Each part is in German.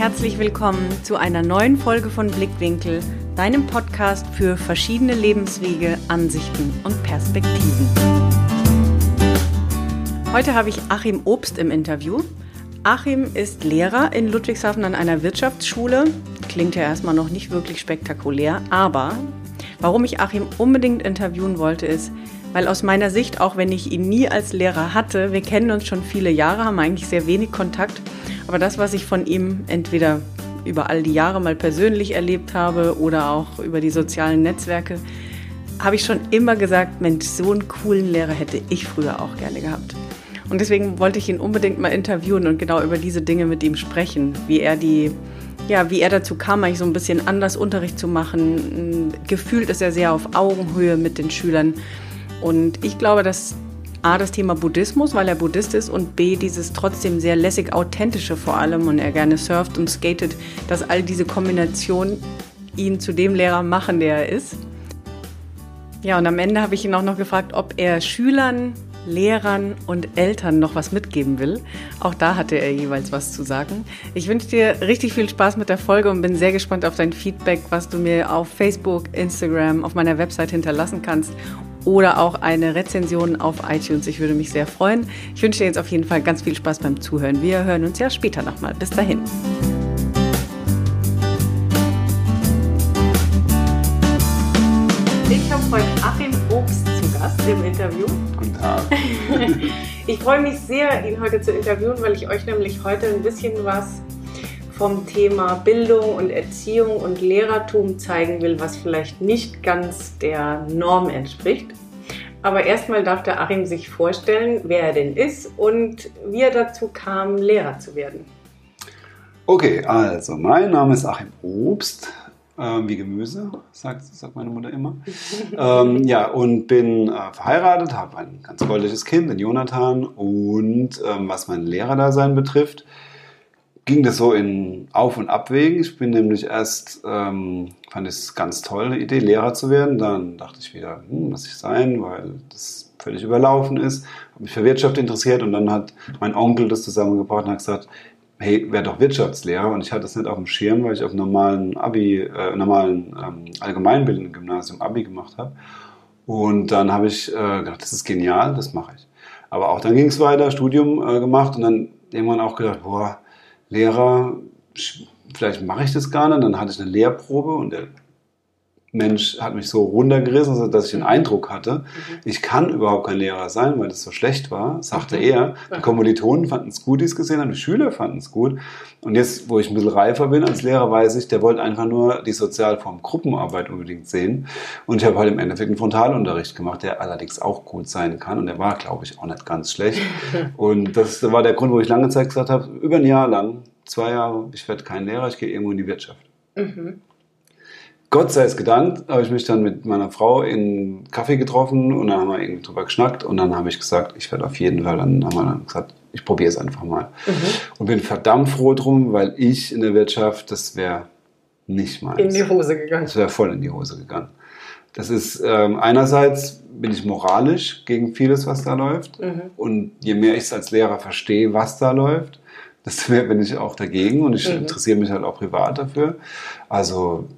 herzlich willkommen zu einer neuen Folge von Blickwinkel, deinem Podcast für verschiedene Lebenswege, Ansichten und Perspektiven. Heute habe ich Achim Obst im Interview. Achim ist Lehrer in Ludwigshafen an einer Wirtschaftsschule. Klingt ja erstmal noch nicht wirklich spektakulär, aber warum ich Achim unbedingt interviewen wollte, ist, weil aus meiner Sicht, auch wenn ich ihn nie als Lehrer hatte, wir kennen uns schon viele Jahre, haben eigentlich sehr wenig Kontakt, aber das, was ich von ihm entweder über all die Jahre mal persönlich erlebt habe oder auch über die sozialen Netzwerke, habe ich schon immer gesagt, Mensch, so einen coolen Lehrer hätte ich früher auch gerne gehabt. Und deswegen wollte ich ihn unbedingt mal interviewen und genau über diese Dinge mit ihm sprechen, wie er die ja, wie er dazu kam, eigentlich so ein bisschen anders Unterricht zu machen. Gefühlt ist er sehr auf Augenhöhe mit den Schülern. Und ich glaube, dass A, das Thema Buddhismus, weil er Buddhist ist, und B, dieses trotzdem sehr lässig authentische vor allem und er gerne surft und skatet, dass all diese Kombinationen ihn zu dem Lehrer machen, der er ist. Ja, und am Ende habe ich ihn auch noch gefragt, ob er Schülern, Lehrern und Eltern noch was mitgeben will. Auch da hatte er jeweils was zu sagen. Ich wünsche dir richtig viel Spaß mit der Folge und bin sehr gespannt auf dein Feedback, was du mir auf Facebook, Instagram, auf meiner Website hinterlassen kannst oder auch eine Rezension auf iTunes. Ich würde mich sehr freuen. Ich wünsche dir jetzt auf jeden Fall ganz viel Spaß beim Zuhören. Wir hören uns ja später nochmal. Bis dahin. Ich habe heute Achim Obst zu Gast im Interview. Guten Tag. ich freue mich sehr, ihn heute zu interviewen, weil ich euch nämlich heute ein bisschen was vom Thema Bildung und Erziehung und Lehrertum zeigen will, was vielleicht nicht ganz der Norm entspricht. Aber erstmal darf der Achim sich vorstellen, wer er denn ist und wie er dazu kam, Lehrer zu werden. Okay, also mein Name ist Achim Obst, äh, wie Gemüse, sagt, sagt meine Mutter immer. ähm, ja, und bin äh, verheiratet, habe ein ganz goldiges Kind, den Jonathan. Und ähm, was mein Lehrerdasein betrifft, ging das so in Auf- und Abwägen. Ich bin nämlich erst, ähm, fand es ganz toll, eine Idee, Lehrer zu werden. Dann dachte ich wieder, hm, muss ich sein, weil das völlig überlaufen ist. Habe mich für Wirtschaft interessiert und dann hat mein Onkel das zusammengebracht und hat gesagt, hey, werde doch Wirtschaftslehrer. Und ich hatte das nicht auf dem Schirm, weil ich auf normalen Abi, äh, normalen ähm, allgemeinbildenden Gymnasium Abi gemacht habe. Und dann habe ich äh, gedacht, das ist genial, das mache ich. Aber auch dann ging es weiter, Studium äh, gemacht und dann irgendwann auch gedacht, boah, Lehrer, vielleicht mache ich das gar nicht. Dann hatte ich eine Lehrprobe und der Mensch hat mich so runtergerissen, dass ich den mhm. Eindruck hatte, mhm. ich kann überhaupt kein Lehrer sein, weil das so schlecht war, sagte mhm. er. Die Kommilitonen fanden es gut, die es gesehen haben, die Schüler fanden es gut. Und jetzt, wo ich ein bisschen reifer bin als Lehrer, weiß ich, der wollte einfach nur die Sozialform Gruppenarbeit unbedingt sehen. Und ich habe halt im Endeffekt einen Frontalunterricht gemacht, der allerdings auch gut sein kann. Und der war, glaube ich, auch nicht ganz schlecht. Und das war der Grund, wo ich lange Zeit gesagt habe, über ein Jahr lang, zwei Jahre, ich werde kein Lehrer, ich gehe irgendwo in die Wirtschaft. Mhm. Gott sei es gedankt, habe ich mich dann mit meiner Frau in Kaffee getroffen und dann haben wir irgendwie drüber geschnackt und dann habe ich gesagt, ich werde auf jeden Fall, dann haben wir dann gesagt, ich probiere es einfach mal. Mhm. Und bin verdammt froh drum, weil ich in der Wirtschaft, das wäre nicht meins. In die Hose gegangen. Das wäre voll in die Hose gegangen. Das ist ähm, einerseits bin ich moralisch gegen vieles, was da läuft. Mhm. Und je mehr ich es als Lehrer verstehe, was da läuft, desto mehr bin ich auch dagegen und ich mhm. interessiere mich halt auch privat dafür. Also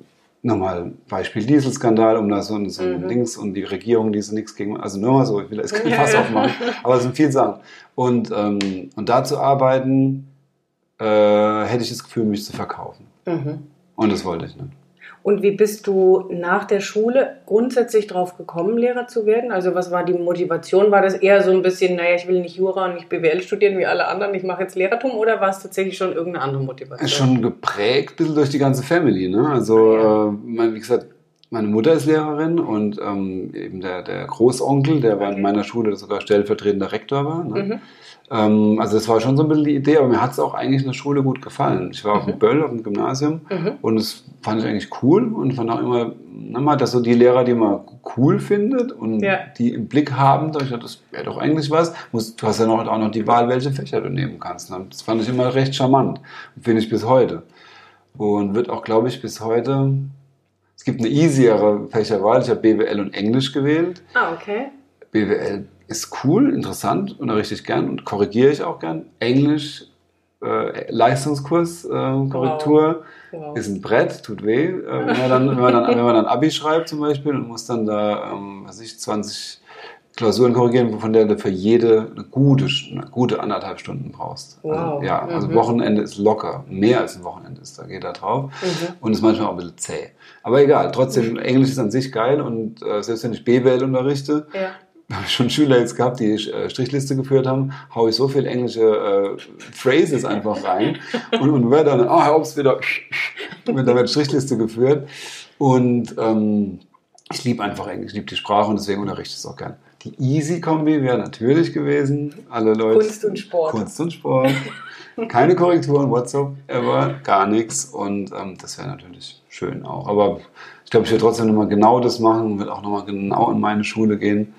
nochmal Beispiel Dieselskandal, um da so, so mhm. Links und die Regierung, die so nichts gegen, also nur mal so, ich will das kein Fass aufmachen, aber es sind viele Sachen. Und, ähm, und da zu arbeiten, äh, hätte ich das Gefühl, mich zu verkaufen. Mhm. Und das wollte ich nicht. Und wie bist du nach der Schule grundsätzlich drauf gekommen, Lehrer zu werden? Also was war die Motivation? War das eher so ein bisschen, naja, ich will nicht Jura und nicht BWL studieren wie alle anderen, ich mache jetzt Lehrertum oder war es tatsächlich schon irgendeine andere Motivation? Schon geprägt, ein bisschen durch die ganze Family. Ne? Also, ah, ja. äh, wie gesagt, meine Mutter ist Lehrerin und ähm, eben der, der Großonkel, der war in meiner Schule sogar stellvertretender Rektor war. Ne? Mhm. Ähm, also das war schon so ein bisschen die Idee, aber mir hat es auch eigentlich in der Schule gut gefallen. Ich war mhm. auf dem Böll, auf dem Gymnasium mhm. und das fand ich eigentlich cool und fand auch immer, immer, dass so die Lehrer, die man cool findet und ja. die im Blick haben, da ich dachte, das wäre doch eigentlich was. Du hast ja noch, auch noch die Wahl, welche Fächer du nehmen kannst. Ne? Das fand ich immer recht charmant. Finde ich bis heute. Und wird auch, glaube ich, bis heute. Es gibt eine easiere Fächerwahl. Ich habe BWL und Englisch gewählt. Ah, okay. BWL ist cool, interessant, unterrichte ich gern und korrigiere ich auch gern. Englisch äh, Leistungskurs, äh, Korrektur. Wow. Wow. Ist ein Brett, tut weh. Äh, wenn, man dann, wenn, man dann, wenn man dann Abi schreibt zum Beispiel und muss dann da, ähm, was ich, 20 Klausuren korrigieren, von der du für jede eine gute, eine gute anderthalb Stunden brauchst. Wow. Also, ja, also Mhm. Wochenende ist locker. Mehr als ein Wochenende ist, da geht da drauf. Mhm. Und ist manchmal auch ein bisschen zäh. Aber egal, trotzdem, Englisch ist an sich geil und äh, selbst wenn ich BWL unterrichte, Ja. schon Schüler jetzt gehabt, die äh, Strichliste geführt haben, haue ich so viel englische äh, Phrases einfach rein und, und werde dann, ah, oh, Obst wieder, wird dann wird Strichliste geführt. Und ähm, ich liebe einfach Englisch, ich liebe die Sprache und deswegen unterrichte ich es auch gern. Die Easy-Kombi wäre natürlich gewesen, alle Leute. Kunst und Sport. Kunst und Sport. Keine Korrekturen, whatsoever, gar nichts. Und ähm, das wäre natürlich schön auch. Aber ich glaube, ich werde trotzdem nochmal genau das machen, werde auch nochmal genau in meine Schule gehen,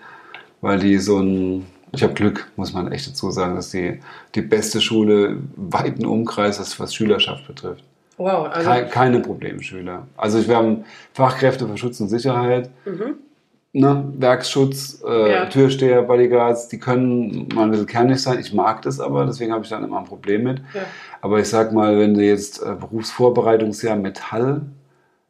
weil die so ein. Ich habe Glück, muss man echt dazu sagen, dass die die beste Schule weiten Umkreis, was, was Schülerschaft betrifft. Wow, also Kei- keine Problemschüler. Also wir haben Fachkräfte für Schutz und Sicherheit, Mhm. ne, Werksschutz, äh, Ja. Türsteher, Bodyguards, die können mal ein bisschen kernig sein. Ich mag das aber, deswegen habe ich dann immer ein Problem mit. Ja. Aber ich sag mal, wenn du jetzt äh, Berufsvorbereitungsjahr Metall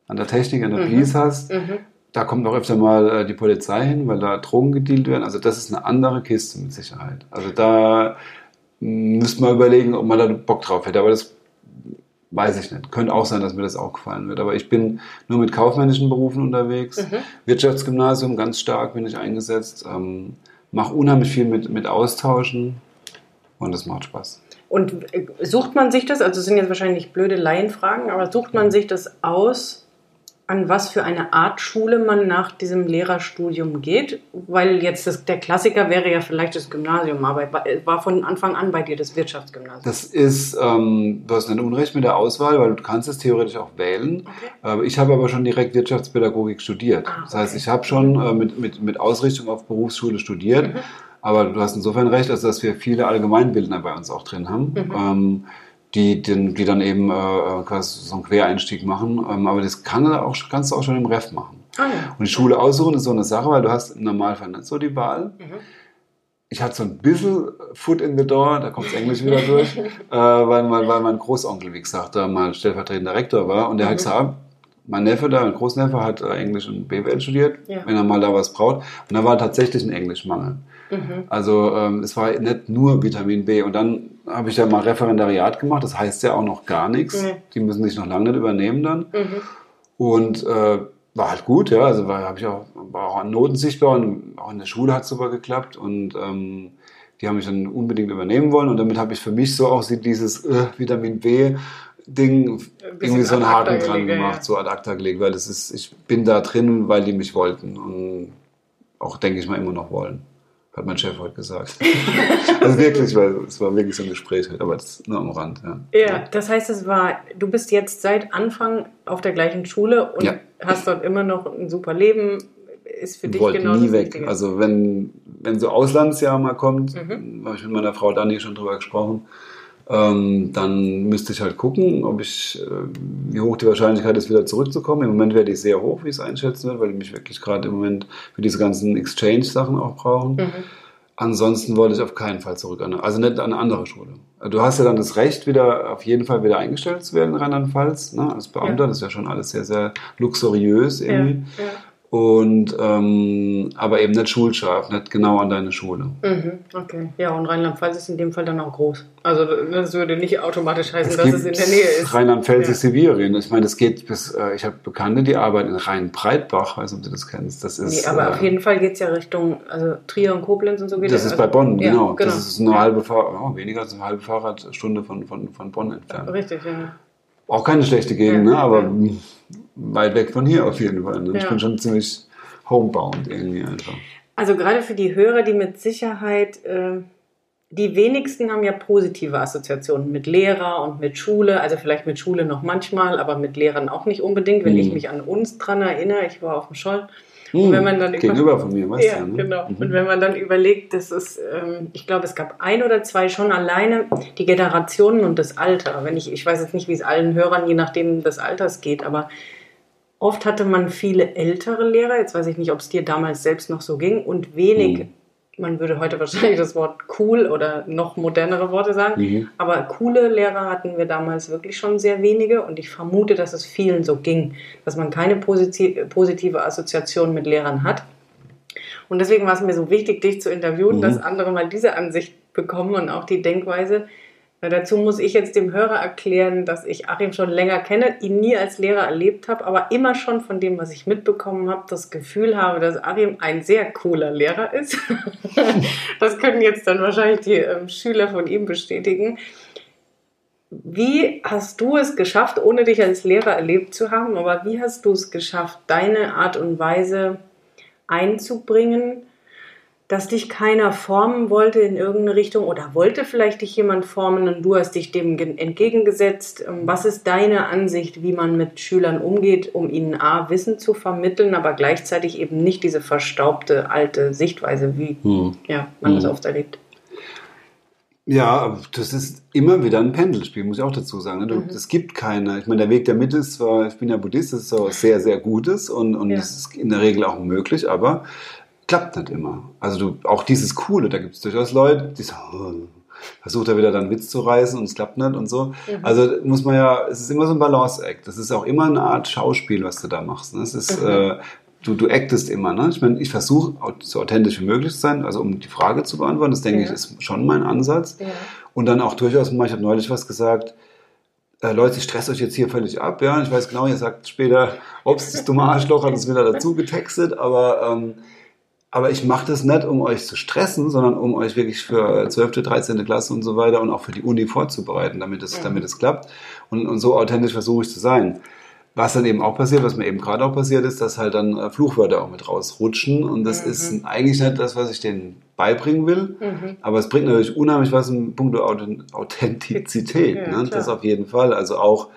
an der Technik, an der Mhm. Blies hast, Mhm. Da kommt auch öfter mal äh, die Polizei hin, weil da Drogen gedealt werden. Also das ist eine andere Kiste mit Sicherheit. Also da müsste man überlegen, ob man da Bock drauf hätte. Aber das weiß ich nicht. Könnte auch sein, dass mir das auch gefallen wird. Aber ich bin nur mit kaufmännischen Berufen unterwegs. Mhm. Wirtschaftsgymnasium ganz stark bin ich eingesetzt. Ähm, Mache unheimlich viel mit, mit Austauschen und es macht Spaß. Und äh, sucht man sich das, also es sind jetzt wahrscheinlich blöde Laienfragen, aber sucht man sich das aus, an was für eine Art Schule man nach diesem Lehrerstudium geht? Weil jetzt das, der Klassiker wäre ja vielleicht das Gymnasium, aber war- war von Anfang an bei dir das Wirtschaftsgymnasium. Das ist, ähm, du hast nicht Unrecht mit der Auswahl, weil du kannst es theoretisch auch wählen. Okay. Äh, Ich habe aber schon direkt Wirtschaftspädagogik studiert. Ah, Das heißt, okay. ich habe schon äh, mit, mit, mit Ausrichtung auf Berufsschule studiert. Mhm. Aber du hast insofern recht, also dass wir viele Allgemeinbildner bei uns auch drin haben, Mhm. ähm, die, den, die dann eben äh, quasi so einen Quereinstieg machen. Ähm, aber das kann auch, kannst du auch schon im Ref machen. Ah ja. Und die Schule aussuchen ist so eine Sache, weil du hast im Normalfall nicht so die Wahl. Mhm. Ich hatte so ein bisschen Foot in the door, da kommt das Englisch wieder durch, äh, weil, mein, weil mein Großonkel, wie gesagt, da mal stellvertretender Rektor war und der hat Mhm. gesagt, mein Neffe da, mein Großneffe hat äh, Englisch und BWL studiert, Ja. wenn er mal da was braucht. Und da war tatsächlich ein Englischmangel. Mhm. Also ähm, es war nicht nur Vitamin B. Und dann habe ich ja mal Referendariat gemacht, das heißt ja auch noch gar nichts. Nee. Die müssen sich noch lange nicht übernehmen dann. Mhm. Und äh, war halt gut, ja. Also war, hab ich auch, war auch an Noten sichtbar und auch in der Schule hat es super geklappt. Und ähm, die haben mich dann unbedingt übernehmen wollen. Und damit habe ich für mich so auch dieses äh, Vitamin B Ding irgendwie so einen Haken dran ja, gemacht, ja. so ad acta gelegt, weil das ist, ich bin da drin, weil die mich wollten und auch, denke ich mal, immer noch wollen. Hat mein Chef heute gesagt. also wirklich, weil es war wirklich so ein Gespräch heute, aber das ist nur am Rand, ja. Ja, das heißt, es war, du bist jetzt seit Anfang auf der gleichen Schule und Ja. hast dort immer noch ein super Leben. Ist für dich wollte genau nie weg. Richtige. Also wenn, wenn so Auslandsjahr mal kommt, Mhm. habe ich mit meiner Frau Dani schon drüber gesprochen, ähm, dann müsste ich halt gucken, ob ich, äh, wie hoch die Wahrscheinlichkeit ist, wieder zurückzukommen. Im Moment wäre die sehr hoch, wie ich es einschätzen würde, weil die mich wirklich gerade im Moment für diese ganzen Exchange-Sachen auch brauchen. Mhm. Ansonsten wollte ich auf keinen Fall zurück an, also nicht an eine andere Schule. Du hast ja dann das Recht, wieder auf jeden Fall wieder eingestellt zu werden in Rheinland-Pfalz, ne, als Beamter. Ja. Das ist ja schon alles sehr, sehr luxuriös irgendwie. Ja, ja. Und ähm, aber eben nicht schulscharf, nicht genau an deine Schule. Mhm, okay. Ja, und Rheinland-Pfalz ist in dem Fall dann auch groß. Also das würde nicht automatisch heißen, Es dass es in der Nähe ist. Rheinland-Pfalz Ja. ist Sibirien. Ich meine, das geht bis, äh, ich habe Bekannte, die arbeiten in Rhein-Breitbach, weiß nicht, ob du das kennst. Das ist, Nee, aber äh, auf jeden Fall geht es ja Richtung also Trier und Koblenz und so geht das ist also, bei Bonn, ja, genau. genau. Das ist eine halbe Fahr oh, weniger als eine halbe Fahrradstunde von, von, von Bonn entfernt. Richtig, ja. Auch keine schlechte Gegend, Ja, ne? aber weit weg von hier auf jeden Fall. Ne? Ich Ja. bin schon ziemlich homebound irgendwie einfach. Also gerade für die Hörer, die mit Sicherheit, äh, die wenigsten haben ja positive Assoziationen mit Lehrer und mit Schule. Also vielleicht mit Schule noch manchmal, aber mit Lehrern auch nicht unbedingt. Wenn Mhm. ich mich an uns dran erinnere, ich war auf dem Scholl. Und wenn man dann über- Gegenüber von mir, weißt Ja, du? Ne? genau. Mhm. Und wenn man dann überlegt, dass es, ähm, ich glaube, es gab ein oder zwei schon alleine die Generationen und das Alter. Wenn ich, ich weiß jetzt nicht, wie es allen Hörern je nachdem des Alters geht, aber oft hatte man viele ältere Lehrer. Jetzt weiß ich nicht, ob es dir damals selbst noch so ging und wenig Mhm. man würde heute wahrscheinlich das Wort cool oder noch modernere Worte sagen, mhm. aber coole Lehrer hatten wir damals wirklich schon sehr wenige und ich vermute, dass es vielen so ging, dass man keine positive Assoziation mit Lehrern hat. Und deswegen war es mir so wichtig, dich zu interviewen, mhm. dass andere mal diese Ansicht bekommen und auch die Denkweise, dazu muss ich jetzt dem Hörer erklären, dass ich Achim schon länger kenne, ihn nie als Lehrer erlebt habe, aber immer schon von dem, was ich mitbekommen habe, das Gefühl habe, dass Achim ein sehr cooler Lehrer ist. das können jetzt dann wahrscheinlich die ähm, Schüler von ihm bestätigen. Wie hast du es geschafft, ohne dich als Lehrer erlebt zu haben, aber wie hast du es geschafft, deine Art und Weise einzubringen? Dass dich keiner formen wollte in irgendeine Richtung oder wollte vielleicht dich jemand formen und du hast dich dem entgegengesetzt. Ähm, was ist deine Ansicht, wie man mit Schülern umgeht, um ihnen A, Wissen zu vermitteln, aber gleichzeitig eben nicht diese verstaubte alte Sichtweise, wie hm. ja, man hm. das oft erlebt? Ja, das ist immer wieder ein Pendelspiel, muss ich auch dazu sagen. Ne? Mhm. Es gibt keine, ich meine, der Weg der Mitte ist zwar, ich bin ja Buddhist, das ist auch sehr, sehr Gutes und, und ja. das ist in der Regel auch möglich, aber klappt nicht immer. Also du, auch dieses Coole, da gibt es durchaus Leute, die so, oh, versucht er wieder dann Witz zu reißen und es klappt nicht und so. Mhm. Also muss man ja, es ist immer so ein Balance-Act. Das ist auch immer eine Art Schauspiel, was du da machst. Ne? Es ist, mhm. äh, du, du actest immer. Ne? Ich meine, ich versuche so authentisch wie möglich zu sein, also um die Frage zu beantworten, das denke ja. ich ist schon mein Ansatz. Ja. Und dann auch durchaus mal, ich habe neulich was gesagt, äh, Leute, ich stress euch jetzt hier völlig ab, ja. Ich weiß genau, ihr sagt später, Obst, das dumme Arschloch hat es wieder dazu getextet, aber ähm, aber ich mache das nicht, um euch zu stressen, sondern um euch wirklich für 12., 13. Klasse und so weiter und auch für die Uni vorzubereiten, damit es, mhm. damit es klappt. Und, und so authentisch versuche ich zu sein. Was dann eben auch passiert, was mir eben gerade auch passiert ist, dass halt dann äh, Fluchwörter auch mit rausrutschen. Und das mhm. ist eigentlich nicht das, was ich denen beibringen will. Mhm. Aber es bringt natürlich unheimlich was in puncto Authentizität. Ja, ne? Das auf jeden Fall. Also auch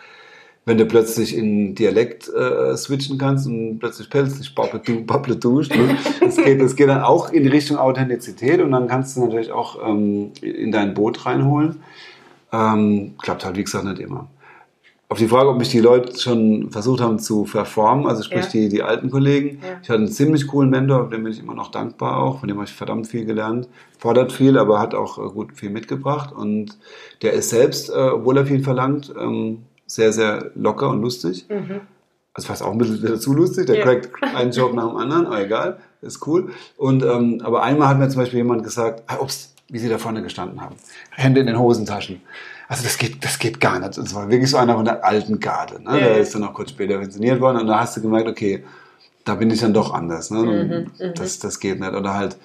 wenn du plötzlich in Dialekt äh, switchen kannst und plötzlich plötzlich babble duscht. Ne? Das, geht, das geht dann auch in Richtung Authentizität und dann kannst du natürlich auch ähm, in dein Boot reinholen. Ähm, klappt halt, wie gesagt, nicht immer. Auf die Frage, ob mich die Leute schon versucht haben zu verformen, also sprich ja. die, die alten Kollegen. Ja. Ich hatte einen ziemlich coolen Mentor, dem bin ich immer noch dankbar auch, von dem habe ich verdammt viel gelernt. Fordert viel, aber hat auch äh, gut viel mitgebracht. Und der ist selbst, äh, obwohl er viel verlangt, ähm, sehr, sehr locker und lustig. Mhm. Also fast auch ein bisschen zu lustig, der ja. crackt einen Job nach dem anderen, aber egal, ist cool. Und, ähm, aber einmal hat mir zum Beispiel jemand gesagt, Herr Obst, wie Sie da vorne gestanden haben, Hände in den Hosentaschen. Also das geht, das geht gar nicht. Und zwar wirklich so einer von der alten Garde. Ne? Ja, der ist dann auch kurz später pensioniert worden und da hast du gemerkt, okay, da bin ich dann doch anders. Ne? Mhm, mhm, das, das geht nicht. Oder halt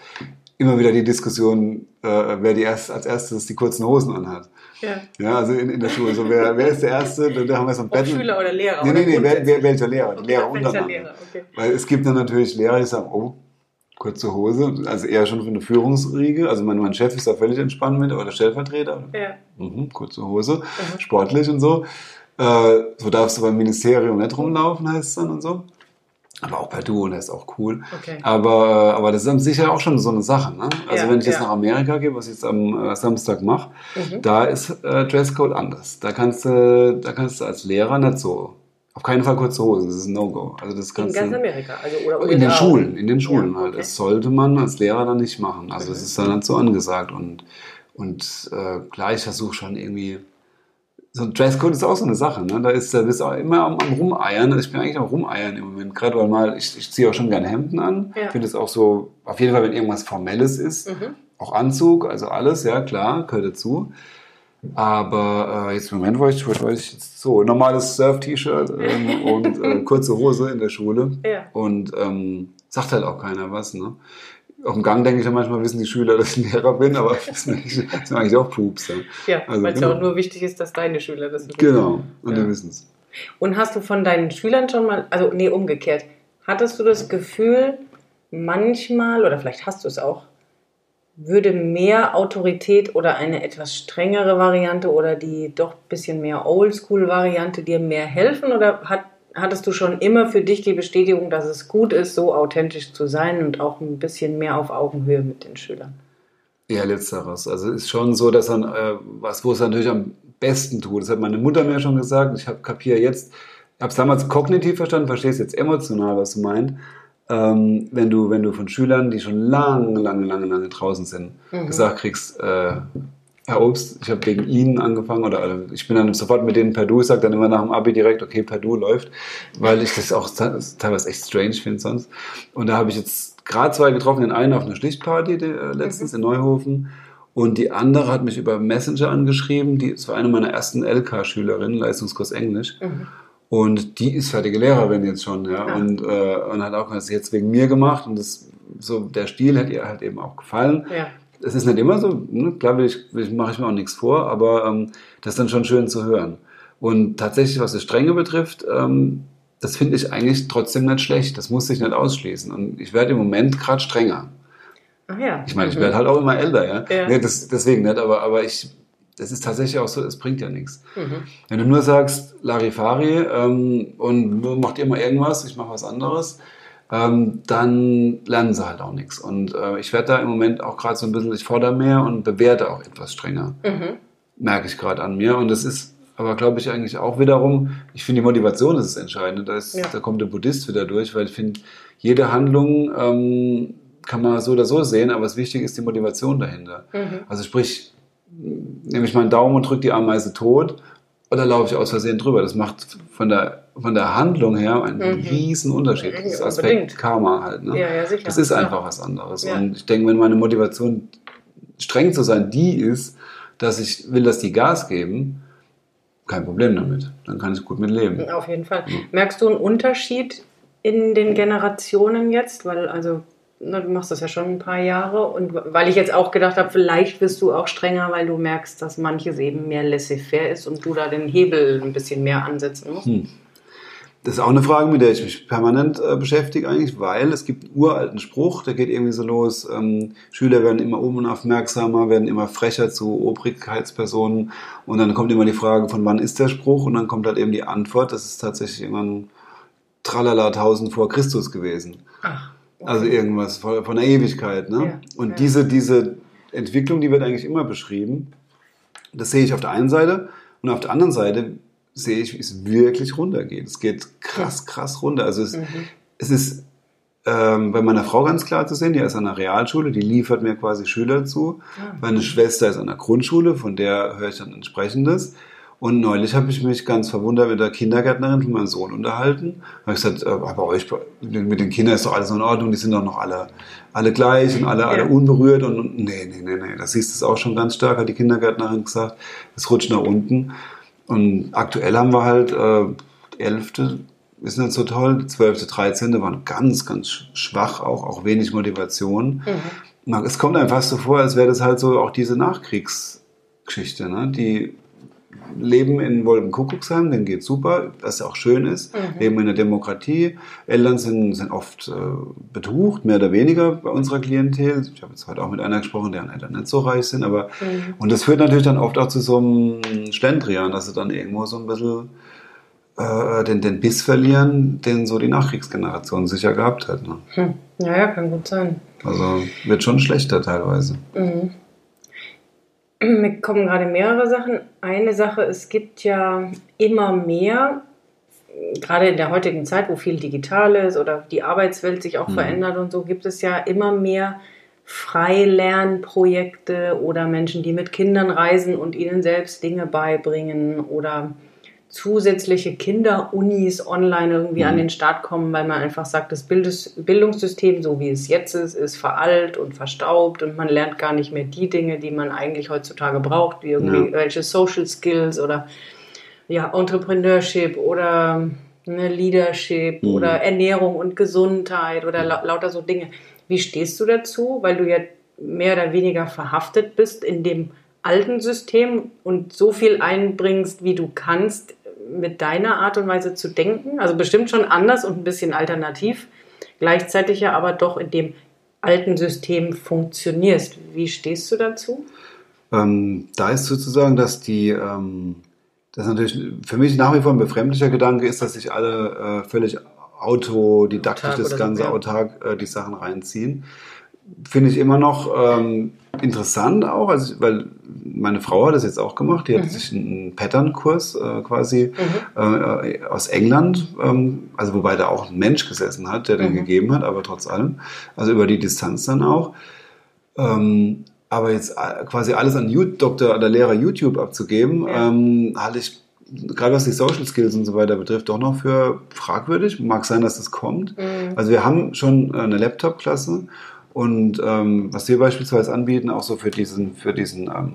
immer wieder die Diskussion, äh, wer die erst, als erstes die kurzen Hosen anhat. Ja. ja, also in, in der Schule. So, wer, wer ist der Erste? Da haben wir so ein Battle. Schüler oder Lehrer? Nee, nee, nee, wer, wer, welcher Lehrer? Die Lehrer untereinander. Lehrer, okay. Weil es gibt dann natürlich Lehrer, die sagen, oh, kurze Hose, also eher schon für eine Führungsriege. Also mein, mein Chef ist da völlig entspannt mit, aber der Stellvertreter, ja. Mhm, kurze Hose, mhm. sportlich und so. Äh, so darfst du beim Ministerium nicht rumlaufen, heißt es dann und so. Aber auch per Duo, der ist auch cool. Okay. Aber, aber das ist sicher auch schon so eine Sache. Ne? Also ja, wenn ich jetzt ja. nach Amerika gehe, was ich jetzt am äh, Samstag mache, mhm. da ist äh, Dresscode anders. Da kannst, du, da kannst du als Lehrer nicht so auf keinen Fall kurze Hosen, das ist ein No-Go. Also das in ganz Amerika, also oder in den Schulen, in den Schulen ja, halt. Das sollte man als Lehrer dann nicht machen. Also mhm. das ist dann nicht so angesagt und und äh, klar, ich versuche schon irgendwie so Dresscode ist auch so eine Sache, ne? Da ist, da bist du auch immer am, am Rumeiern. Ich bin eigentlich am Rumeiern im Moment, gerade weil mal, ich, ich ziehe auch schon gerne Hemden an. Ja. Ich finde es auch so, auf jeden Fall, wenn irgendwas Formelles ist, mhm. auch Anzug, also alles, ja klar, gehört dazu. Aber äh, jetzt im Moment wollte ich, wollte ich jetzt so normales Surf-T-Shirt ähm, und äh, kurze Hose in der Schule. Ja. Und ähm, sagt halt auch keiner was, ne? Auf dem Gang denke ich ja manchmal, wissen die Schüler, dass ich Lehrer bin, aber das sind eigentlich, auch Pups. Ja, ja also, weil es genau. ja auch nur wichtig ist, dass deine Schüler das wissen. Genau, und ja. die wissen es. Und hast du von deinen Schülern schon mal, also nee, umgekehrt, hattest du das Gefühl, manchmal, oder vielleicht hast du es auch, würde mehr Autorität oder eine etwas strengere Variante oder die doch ein bisschen mehr Oldschool-Variante dir mehr helfen? Oder hat hattest du schon immer für dich die Bestätigung, dass es gut ist, so authentisch zu sein und auch ein bisschen mehr auf Augenhöhe mit den Schülern? Ja, letzteres. Also es ist schon so, dass dann äh, was, wo es natürlich am besten tut. Das hat meine Mutter mir schon gesagt. Ich habe kapiere jetzt, ich habe es damals kognitiv verstanden, verstehe es jetzt emotional, was du meinst. ähm, wenn du, wenn du von Schülern, die schon lange, lange, lange, lange draußen sind, mhm. gesagt kriegst, äh, Herr Obst, ich habe wegen Ihnen angefangen oder ich bin dann sofort mit denen per Du, ich sage dann immer nach dem Abi direkt, okay, per Du läuft, weil ich das auch teilweise echt strange finde sonst. Und da habe ich jetzt gerade zwei getroffen, den einen auf einer Schlichtparty äh, letztens mhm. in Neuhofen und die andere hat mich über Messenger angeschrieben, die ist eine meiner ersten LK-Schülerinnen, Leistungskurs Englisch. Mhm. Und die ist fertige Lehrerin jetzt schon, ja. ja. Und, äh, und hat auch das jetzt wegen mir gemacht. Und das, so der Stil hat ihr halt eben auch gefallen. Ja. Es ist nicht immer so, ne? klar will ich, will, mache ich mir auch nichts vor, aber ähm, das ist dann schon schön zu hören. Und tatsächlich, was das Strenge betrifft, ähm, das finde ich eigentlich trotzdem nicht schlecht. Das muss sich nicht ausschließen. Und ich werde im Moment gerade strenger. Ach ja. Ich meine, ich werde halt auch immer älter, ja. ja. Nee, das, deswegen nicht, aber, aber ich das ist tatsächlich auch so, es bringt ja nichts. Mhm. Wenn du nur sagst, Larifari ähm, und macht ihr mal irgendwas, ich mache was anderes, ähm, dann lernen sie halt auch nichts. Und äh, ich werde da im Moment auch gerade so ein bisschen, ich fordere mehr und bewerte auch etwas strenger. Mhm. Merke ich gerade an mir. Und das ist aber, glaube ich, eigentlich auch wiederum, ich finde, die Motivation ist das Entscheidende. Da, ist, ja. da kommt der Buddhist wieder durch, weil ich finde, jede Handlung ähm, kann man so oder so sehen, aber das Wichtige ist die Motivation dahinter. Mhm. Also sprich, nehme ich meinen Daumen und drücke die Ameise tot oder laufe ich aus Versehen drüber. Das macht von der, von der Handlung her einen mhm. riesen Unterschied. Das ist Aspekt Unbedingt. Karma halt. Ne? Ja, ja, sicher. Das ist einfach ja. was anderes. Ja. Und ich denke, wenn meine Motivation streng zu sein, die ist, dass ich will, dass die Gas geben, kein Problem damit. Dann kann ich gut mit leben. Auf jeden Fall. Merkst du einen Unterschied in den Generationen jetzt? Weil also na, du machst das ja schon ein paar Jahre und weil ich jetzt auch gedacht habe, vielleicht wirst du auch strenger, weil du merkst, dass manches eben mehr laissez-faire ist und du da den Hebel ein bisschen mehr ansetzen musst. Hm. Das ist auch eine Frage, mit der ich mich permanent äh, beschäftige eigentlich, weil es gibt einen uralten Spruch, der geht irgendwie so los, ähm, Schüler werden immer unaufmerksamer, werden immer frecher zu Obrigkeitspersonen und dann kommt immer die Frage, von wann ist der Spruch und dann kommt halt eben die Antwort, das ist tatsächlich irgendwann tralala tausend vor Christus gewesen. Ach. Also irgendwas von der Ewigkeit. Ne? Ja, und ja. Diese, diese Entwicklung, die wird eigentlich immer beschrieben. Das sehe ich auf der einen Seite. Und auf der anderen Seite sehe ich, wie es wirklich runtergeht. Es geht krass, krass runter. Also es, mhm. es ist ähm, bei meiner Frau ganz klar zu sehen, die ist an einer Realschule, die liefert mir quasi Schüler zu. Ah. Meine Schwester ist an der Grundschule, von der höre ich dann entsprechendes. Und neulich habe ich mich ganz verwundert mit der Kindergärtnerin von meinem Sohn unterhalten. Da habe ich gesagt, äh, bei euch, mit den Kindern ist doch alles in Ordnung, die sind doch noch alle, alle gleich und alle, ja. alle unberührt. Und, und nee, nee, nee, nee, das siehst du auch schon ganz stark, hat die Kindergärtnerin gesagt. Es rutscht nach unten. Und aktuell haben wir halt, äh, Elfte ist nicht so toll, Zwölfte, Dreizehnte waren ganz, ganz schwach, auch, auch wenig Motivation. Mhm. Es kommt einfach so vor, als wäre das halt so auch diese Nachkriegsgeschichte, ne? die leben in Wolkenkuckucksheim, denen geht super, was ja auch schön ist, mhm. leben in der Demokratie. Eltern sind, sind oft äh, betucht, mehr oder weniger bei unserer Klientel. Ich habe jetzt heute auch mit einer gesprochen, deren Eltern nicht so reich sind, aber mhm. und das führt natürlich dann oft auch zu so einem Schlendrian, dass sie dann irgendwo so ein bisschen äh, den, den Biss verlieren, den so die Nachkriegsgeneration sicher gehabt hat. Ne? Hm. Ja, ja, kann gut sein. Also wird schon schlechter teilweise. Mhm. Mir kommen gerade mehrere Sachen. Eine Sache, es gibt ja immer mehr, gerade in der heutigen Zeit, wo viel digital ist oder die Arbeitswelt sich auch mhm. verändert und so, gibt es ja immer mehr Freilernprojekte oder Menschen, die mit Kindern reisen und ihnen selbst Dinge beibringen oder zusätzliche Kinderunis online irgendwie mhm. an den Start kommen, weil man einfach sagt, das Bildungssystem, so wie es jetzt ist, ist veraltet und verstaubt und man lernt gar nicht mehr die Dinge, die man eigentlich heutzutage braucht, wie irgendwelche ja. Social Skills oder ja, Entrepreneurship oder ne, Leadership mhm. oder Ernährung und Gesundheit oder la lauter so Dinge. Wie stehst du dazu? Weil du ja mehr oder weniger verhaftet bist in dem alten System und so viel einbringst, wie du kannst, mit deiner Art und Weise zu denken. Also bestimmt schon anders und ein bisschen alternativ. Gleichzeitig ja aber doch in dem alten System funktionierst. Wie stehst du dazu? Ähm, da ist sozusagen, dass die, ähm, das natürlich für mich nach wie vor ein befremdlicher Gedanke ist, dass sich alle äh, völlig autodidaktisch das Ganze so, ja. autark äh, die Sachen reinziehen. Finde ich immer noch ähm, interessant auch, also, weil meine Frau hat das jetzt auch gemacht. Die hat mhm. sich einen Pattern-Kurs äh, quasi mhm. äh, aus England, ähm, also wobei da auch ein Mensch gesessen hat, der den mhm. gegeben hat, aber trotz allem, also über die Distanz dann auch. Ähm, aber jetzt äh, quasi alles an Doktor oder Lehrer YouTube abzugeben, ja. ähm, halte ich gerade was die Social Skills und so weiter betrifft, doch noch für fragwürdig. Mag sein, dass das kommt. Mhm. Also wir haben schon eine Laptop-Klasse und ähm, was wir beispielsweise anbieten, auch so für diesen, für diesen ähm,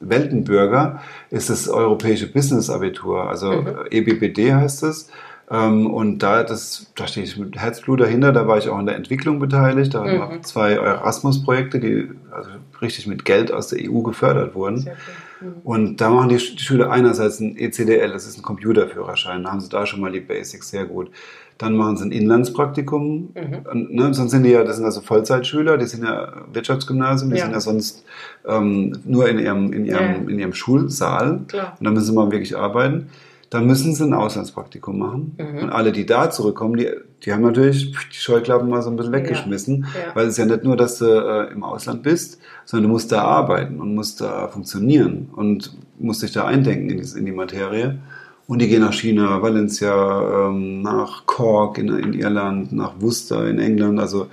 Weltenbürger, ist das europäische Business Abitur. Also mhm. EBBD heißt es. Ähm, und da, das, da stehe ich mit Herzblut dahinter. Da war ich auch in der Entwicklung beteiligt. Da mhm. haben zwei Erasmus-Projekte, die also richtig mit Geld aus der EU gefördert wurden. Mhm. Und da machen die, die Schüler einerseits ein ECDL, das ist ein Computerführerschein. Da haben sie da schon mal die Basics sehr gut. Dann machen sie ein Inlandspraktikum. Mhm. Ne, sonst sind die ja, das sind also Vollzeitschüler, die sind ja Wirtschaftsgymnasium, die ja. sind ja sonst ähm, nur in ihrem, in ihrem, ja. in ihrem Schulsaal. Klar. Und da müssen sie mal wirklich arbeiten. Dann müssen sie ein Auslandspraktikum machen. Mhm. Und alle, die da zurückkommen, die, die haben natürlich die Scheuklappen mal so ein bisschen weggeschmissen, ja. weil es ist ja nicht nur, dass du äh, im Ausland bist, sondern du musst da arbeiten und musst da funktionieren und musst dich da eindenken in die, in die Materie. Und die gehen nach China, Valencia, ähm, nach Cork in, in, Irland, nach Worcester in England. Also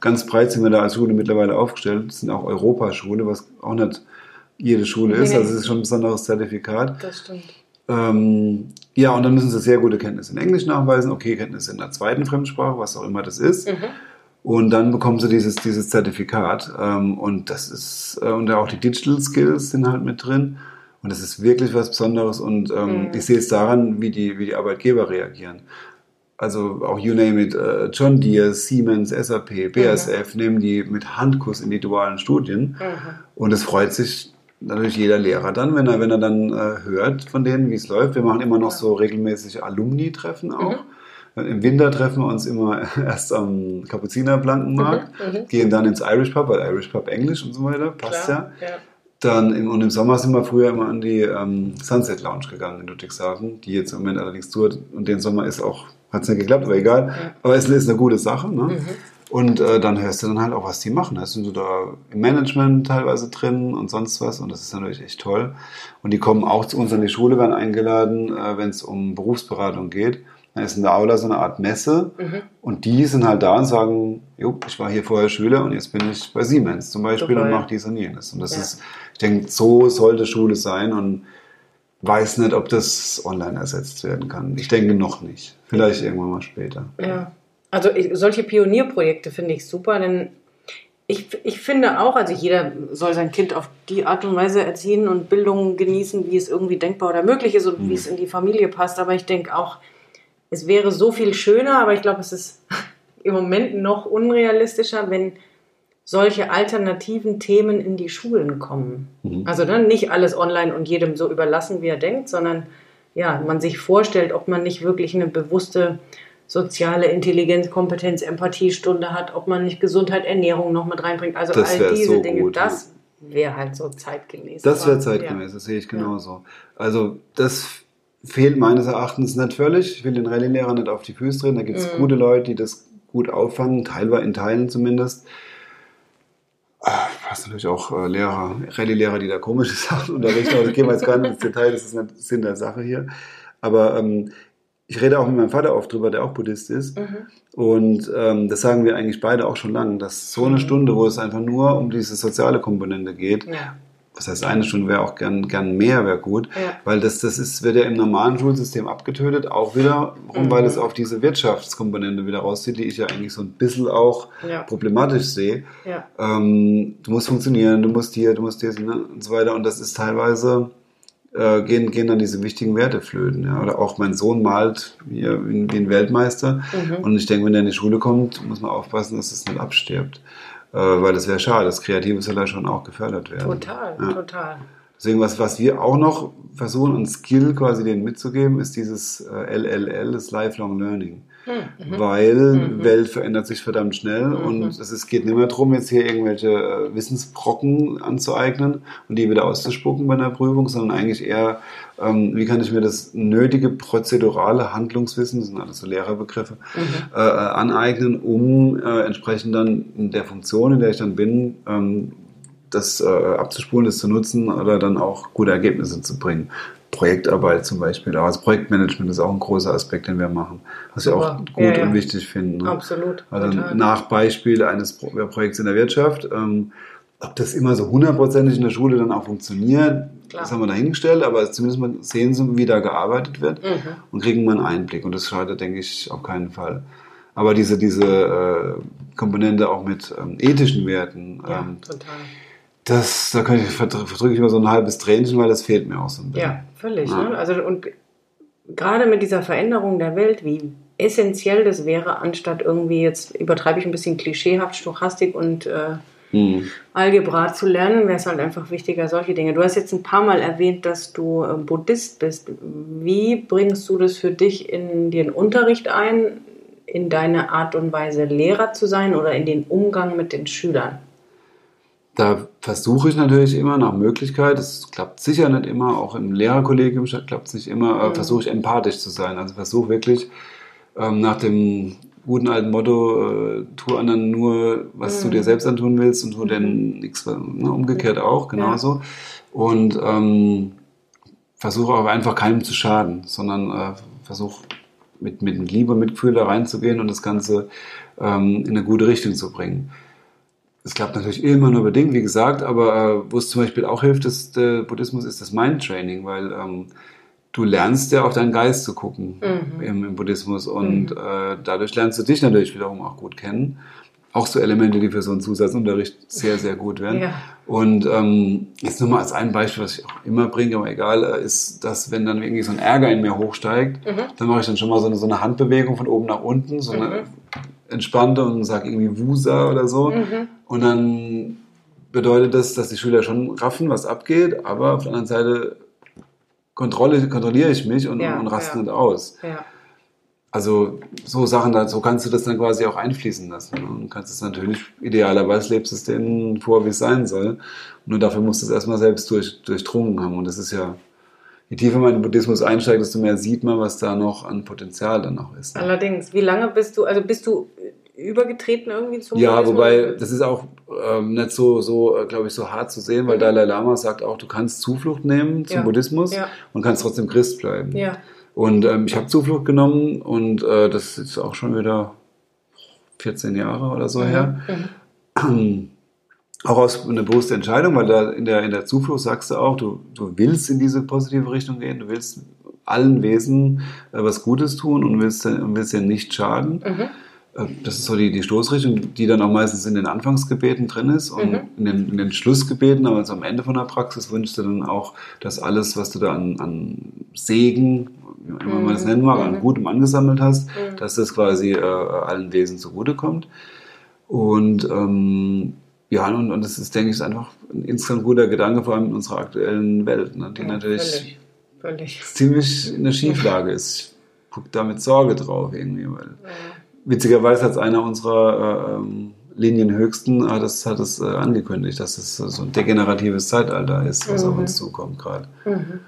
ganz breit sind wir da als Schule mittlerweile aufgestellt. Das sind auch Europaschule, was auch nicht jede Schule ist. Also es ist schon ein besonderes Zertifikat. Das stimmt. Ähm, ja, und dann müssen sie sehr gute Kenntnisse in Englisch nachweisen, okay, Kenntnisse in der zweiten Fremdsprache, was auch immer das ist. Mhm. Und dann bekommen sie dieses, dieses Zertifikat. Ähm, und das ist, äh, und auch die Digital Skills sind halt mit drin. Und das ist wirklich was Besonderes und ähm, mhm. ich sehe es daran, wie die, wie die Arbeitgeber reagieren. Also auch you name it, äh, John Deere, Siemens, SAP, BASF mhm. nehmen die mit Handkuss in die dualen Studien. Mhm. Und es freut sich natürlich jeder Lehrer dann, wenn er, wenn er dann äh, hört von denen, wie es läuft. Wir machen immer noch so regelmäßig Alumni-Treffen auch. Mhm. Im Winter treffen wir uns immer erst am Kapuzinerblankenmarkt, mhm. mhm. gehen dann ins Irish Pub, weil Irish Pub Englisch und so weiter, passt Klar, ja. ja. Dann im, und im Sommer sind wir früher immer an die ähm, Sunset Lounge gegangen in Ludwigshafen, die jetzt im Moment allerdings tut. Und den Sommer ist auch, hat es nicht geklappt, aber egal. Ja. Aber es ist eine gute Sache. Ne? Mhm. Und äh, dann hörst du dann halt auch, was die machen. Da sind so da im Management teilweise drin und sonst was. Und das ist natürlich echt toll. Und die kommen auch zu uns an die Schule, werden eingeladen, äh, wenn es um Berufsberatung geht. Dann ist in der Aula so eine Art Messe mhm. und die sind halt da und sagen, jo, ich war hier vorher Schüler und jetzt bin ich bei Siemens zum Beispiel Super, und mache dies und jenes. Und das ja. ist, ich denke, so sollte Schule sein und weiß nicht, ob das online ersetzt werden kann. Ich denke noch nicht. Vielleicht irgendwann mal später. Ja, also ich, solche Pionierprojekte finde ich super, denn ich, ich finde auch, also jeder soll sein Kind auf die Art und Weise erziehen und Bildung genießen, wie es irgendwie denkbar oder möglich ist und mhm. wie es in die Familie passt. Aber ich denke auch, es wäre so viel schöner, aber ich glaube, es ist im Moment noch unrealistischer, wenn solche alternativen Themen in die Schulen kommen. Mhm. Also dann nicht alles online und jedem so überlassen, wie er denkt, sondern ja, man sich vorstellt, ob man nicht wirklich eine bewusste soziale Intelligenz, Kompetenz, Empathiestunde hat, ob man nicht Gesundheit, Ernährung noch mit reinbringt. Also das all diese so Dinge, gut, das wäre halt so zeitgemäß. Das wäre zeitgemäß, ja. das sehe ich genauso. Ja. Also das fehlt meines Erachtens völlig. Ich will den Rallye-Lehrer nicht auf die Füße drehen. Da gibt es mhm. gute Leute, die das gut auffangen, teilweise in Teilen zumindest. Ah, hast natürlich auch äh, Lehrer, Rallye-Lehrer, die da komische Sachen unterrichten, aber das gehen wir jetzt gar nicht ins Detail, das ist nicht Sinn der Sache hier. Aber ähm, ich rede auch mit meinem Vater oft drüber, der auch Buddhist ist. Mhm. Und ähm, das sagen wir eigentlich beide auch schon lange, dass so eine mhm. Stunde, wo es einfach nur um diese soziale Komponente geht, ja was heißt eine Stunde wäre auch gern, gern mehr, wäre gut, ja. weil das, das ist, wird ja im normalen Schulsystem abgetötet, auch wiederum, mhm. weil es auf diese Wirtschaftskomponente wieder rauszieht, die ich ja eigentlich so ein bisschen auch ja. problematisch sehe. Ja. Ähm, du musst funktionieren, du musst hier, du musst hier ne, und so weiter und das ist teilweise, äh, gehen, gehen dann diese wichtigen Werte flöten. Ja? Oder auch mein Sohn malt wie, wie ein Weltmeister mhm. und ich denke, wenn er in die Schule kommt, muss man aufpassen, dass es nicht abstirbt. Äh, weil das wäre schade. Das Kreative soll ja schon auch gefördert werden. Total, ja. total. Deswegen, was, was wir auch noch versuchen, ein Skill quasi denen mitzugeben, ist dieses äh, LLL, das Lifelong Learning. Hm, mhm. Weil mhm. Welt verändert sich verdammt schnell mhm. und es ist, geht nicht mehr darum, jetzt hier irgendwelche äh, Wissensbrocken anzueignen und die wieder auszuspucken bei einer Prüfung, sondern eigentlich eher, ähm, wie kann ich mir das nötige prozedurale Handlungswissen, das sind alles so Lehrerbegriffe, mhm. äh, äh, aneignen, um äh, entsprechend dann in der Funktion, in der ich dann bin, ähm, das äh, abzuspulen, das zu nutzen oder dann auch gute Ergebnisse zu bringen. Projektarbeit zum Beispiel, aber das Projektmanagement ist auch ein großer Aspekt, den wir machen, was wir auch gut ja, ja. und wichtig finden. Ne? Absolut. Also total. nach Beispiel eines Pro Projekts in der Wirtschaft, ähm, ob das immer so hundertprozentig in der Schule dann auch funktioniert, Klar. das haben wir dahingestellt, aber zumindest sehen sie, wie da gearbeitet wird mhm. und kriegen mal einen Einblick und das schadet, denke ich, auf keinen Fall. Aber diese, diese äh, Komponente auch mit ähm, ethischen Werten, ja, ähm, total das, da kann ich, verdrücke ich immer so ein halbes Tränchen, weil das fehlt mir auch so ein bisschen. Ja, völlig. Ja. Ne? Also, und gerade mit dieser Veränderung der Welt, wie essentiell das wäre, anstatt irgendwie, jetzt übertreibe ich ein bisschen klischeehaft, Stochastik und äh, hm. Algebra zu lernen, wäre es halt einfach wichtiger, solche Dinge. Du hast jetzt ein paar Mal erwähnt, dass du äh, Buddhist bist. Wie bringst du das für dich in den Unterricht ein, in deine Art und Weise Lehrer zu sein oder in den Umgang mit den Schülern? Da versuche ich natürlich immer nach Möglichkeit, es klappt sicher nicht immer, auch im Lehrerkollegium klappt es nicht immer, mhm. versuche ich empathisch zu sein. Also versuche wirklich ähm, nach dem guten alten Motto, äh, tu anderen nur, was mhm. du dir selbst antun willst und tu mhm. denn nichts, ne, umgekehrt auch, genauso. Ja. Und ähm, versuche aber einfach keinem zu schaden, sondern äh, versuche mit, mit Liebe und Mitgefühl da reinzugehen und das Ganze ähm, in eine gute Richtung zu bringen. Das klappt natürlich immer nur bedingt, wie gesagt, aber äh, wo es zum Beispiel auch hilft, ist der Buddhismus, ist das Mind-Training, weil ähm, du lernst ja auf deinen Geist zu gucken mhm. im, im, Buddhismus und mhm. äh, dadurch lernst du dich natürlich wiederum auch gut kennen. Auch so Elemente, die für so einen Zusatzunterricht sehr, sehr gut werden. Ja. Und ähm, jetzt nur mal als ein Beispiel, was ich auch immer bringe, aber egal, äh, ist, dass wenn dann irgendwie so ein Ärger in mir hochsteigt, mhm. dann mache ich dann schon mal so eine, so eine Handbewegung von oben nach unten, so eine mhm entspannte und sage irgendwie Wusa oder so. Mhm. Und dann bedeutet das, dass die Schüler schon raffen, was abgeht, aber auf der anderen Seite kontrolle, kontrolliere ich mich und, ja, und raste ja. nicht aus. Ja. Also so Sachen, so kannst du das dann quasi auch einfließen lassen. Ne? Und kannst es natürlich, idealerweise lebst es denen vor, wie es sein soll. Nur dafür musst du es erstmal selbst durch, durchdrungen haben. Und das ist ja je tiefer man in den Buddhismus einsteigt, desto mehr sieht man, was da noch an Potenzial dann noch ist. Ne? Allerdings, wie lange bist du, also bist du übergetreten irgendwie zum Ja, Buddhismus? wobei das ist auch ähm, nicht so, so äh, glaube ich, so hart zu sehen, weil mhm. Dalai Lama sagt auch, du kannst Zuflucht nehmen zum ja. Buddhismus ja. und kannst trotzdem Christ bleiben. Ja. Und ähm, ich habe Zuflucht genommen und äh, das ist auch schon wieder 14 Jahre oder so mhm. her. Mhm. auch aus einer bewussten Entscheidung, weil da in der, in der Zuflucht sagst du auch, du, du willst in diese positive Richtung gehen, du willst allen Wesen äh, was Gutes tun und willst, und willst ja nicht schaden. Mhm. Äh, das ist so die, die Stoßrichtung, die dann auch meistens in den Anfangsgebeten drin ist und mhm. in, den, in den Schlussgebeten, aber also am Ende von der Praxis wünschst du dann auch, dass alles, was du da an, an Segen, wie man mhm. das nennen mag, an mhm. Gutem angesammelt hast, mhm. dass das quasi äh, allen Wesen zugutekommt. Und ähm, ja, und, und das ist, denke ich, einfach ein insgesamt guter Gedanke, vor allem in unserer aktuellen Welt, ne, die ja, natürlich völlig, völlig. ziemlich in der Schieflage ist. Ich gucke da mit Sorge drauf irgendwie, weil ja. Witzigerweise hat einer unserer äh, ähm, Linienhöchsten hat es, hat es äh, angekündigt, dass es so ein degeneratives Zeitalter ist, was mhm. auf uns zukommt gerade. Mhm.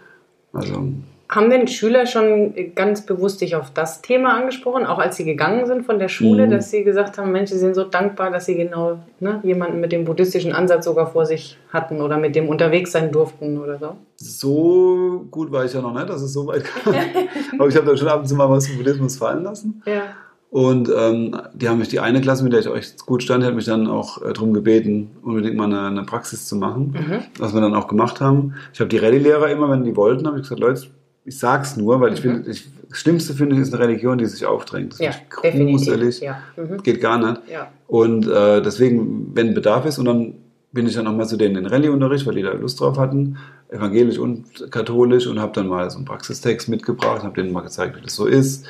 Also haben denn Schüler schon ganz bewusst sich auf das Thema angesprochen, auch als sie gegangen sind von der Schule, mhm. dass sie gesagt haben, Mensch, sie sind so dankbar, dass sie genau ne, jemanden mit dem buddhistischen Ansatz sogar vor sich hatten oder mit dem unterwegs sein durften oder so? So gut war ich ja noch nicht, dass es so weit kam. Aber ich habe da schon ab und zu mal was zum Buddhismus fallen lassen. Ja. Und ähm, die haben mich, die eine Klasse, mit der ich euch gut stand, hat mich dann auch äh, darum gebeten, unbedingt mal eine, eine Praxis zu machen, mhm. was wir dann auch gemacht haben. Ich habe die Rallye-Lehrer immer, wenn die wollten, habe ich gesagt, Leute, ich sag's nur, weil ich mhm. finde, das Schlimmste finde ich ist eine Religion, die sich aufdrängt. Das ja, gruselig. Ja. Mhm. Geht gar nicht. Ja. Und äh, deswegen, wenn Bedarf ist, und dann bin ich dann nochmal zu denen in Rallye-Unterricht, weil die da Lust drauf hatten, evangelisch und katholisch, und habe dann mal so einen Praxistext mitgebracht, habe denen mal gezeigt, wie das so ist.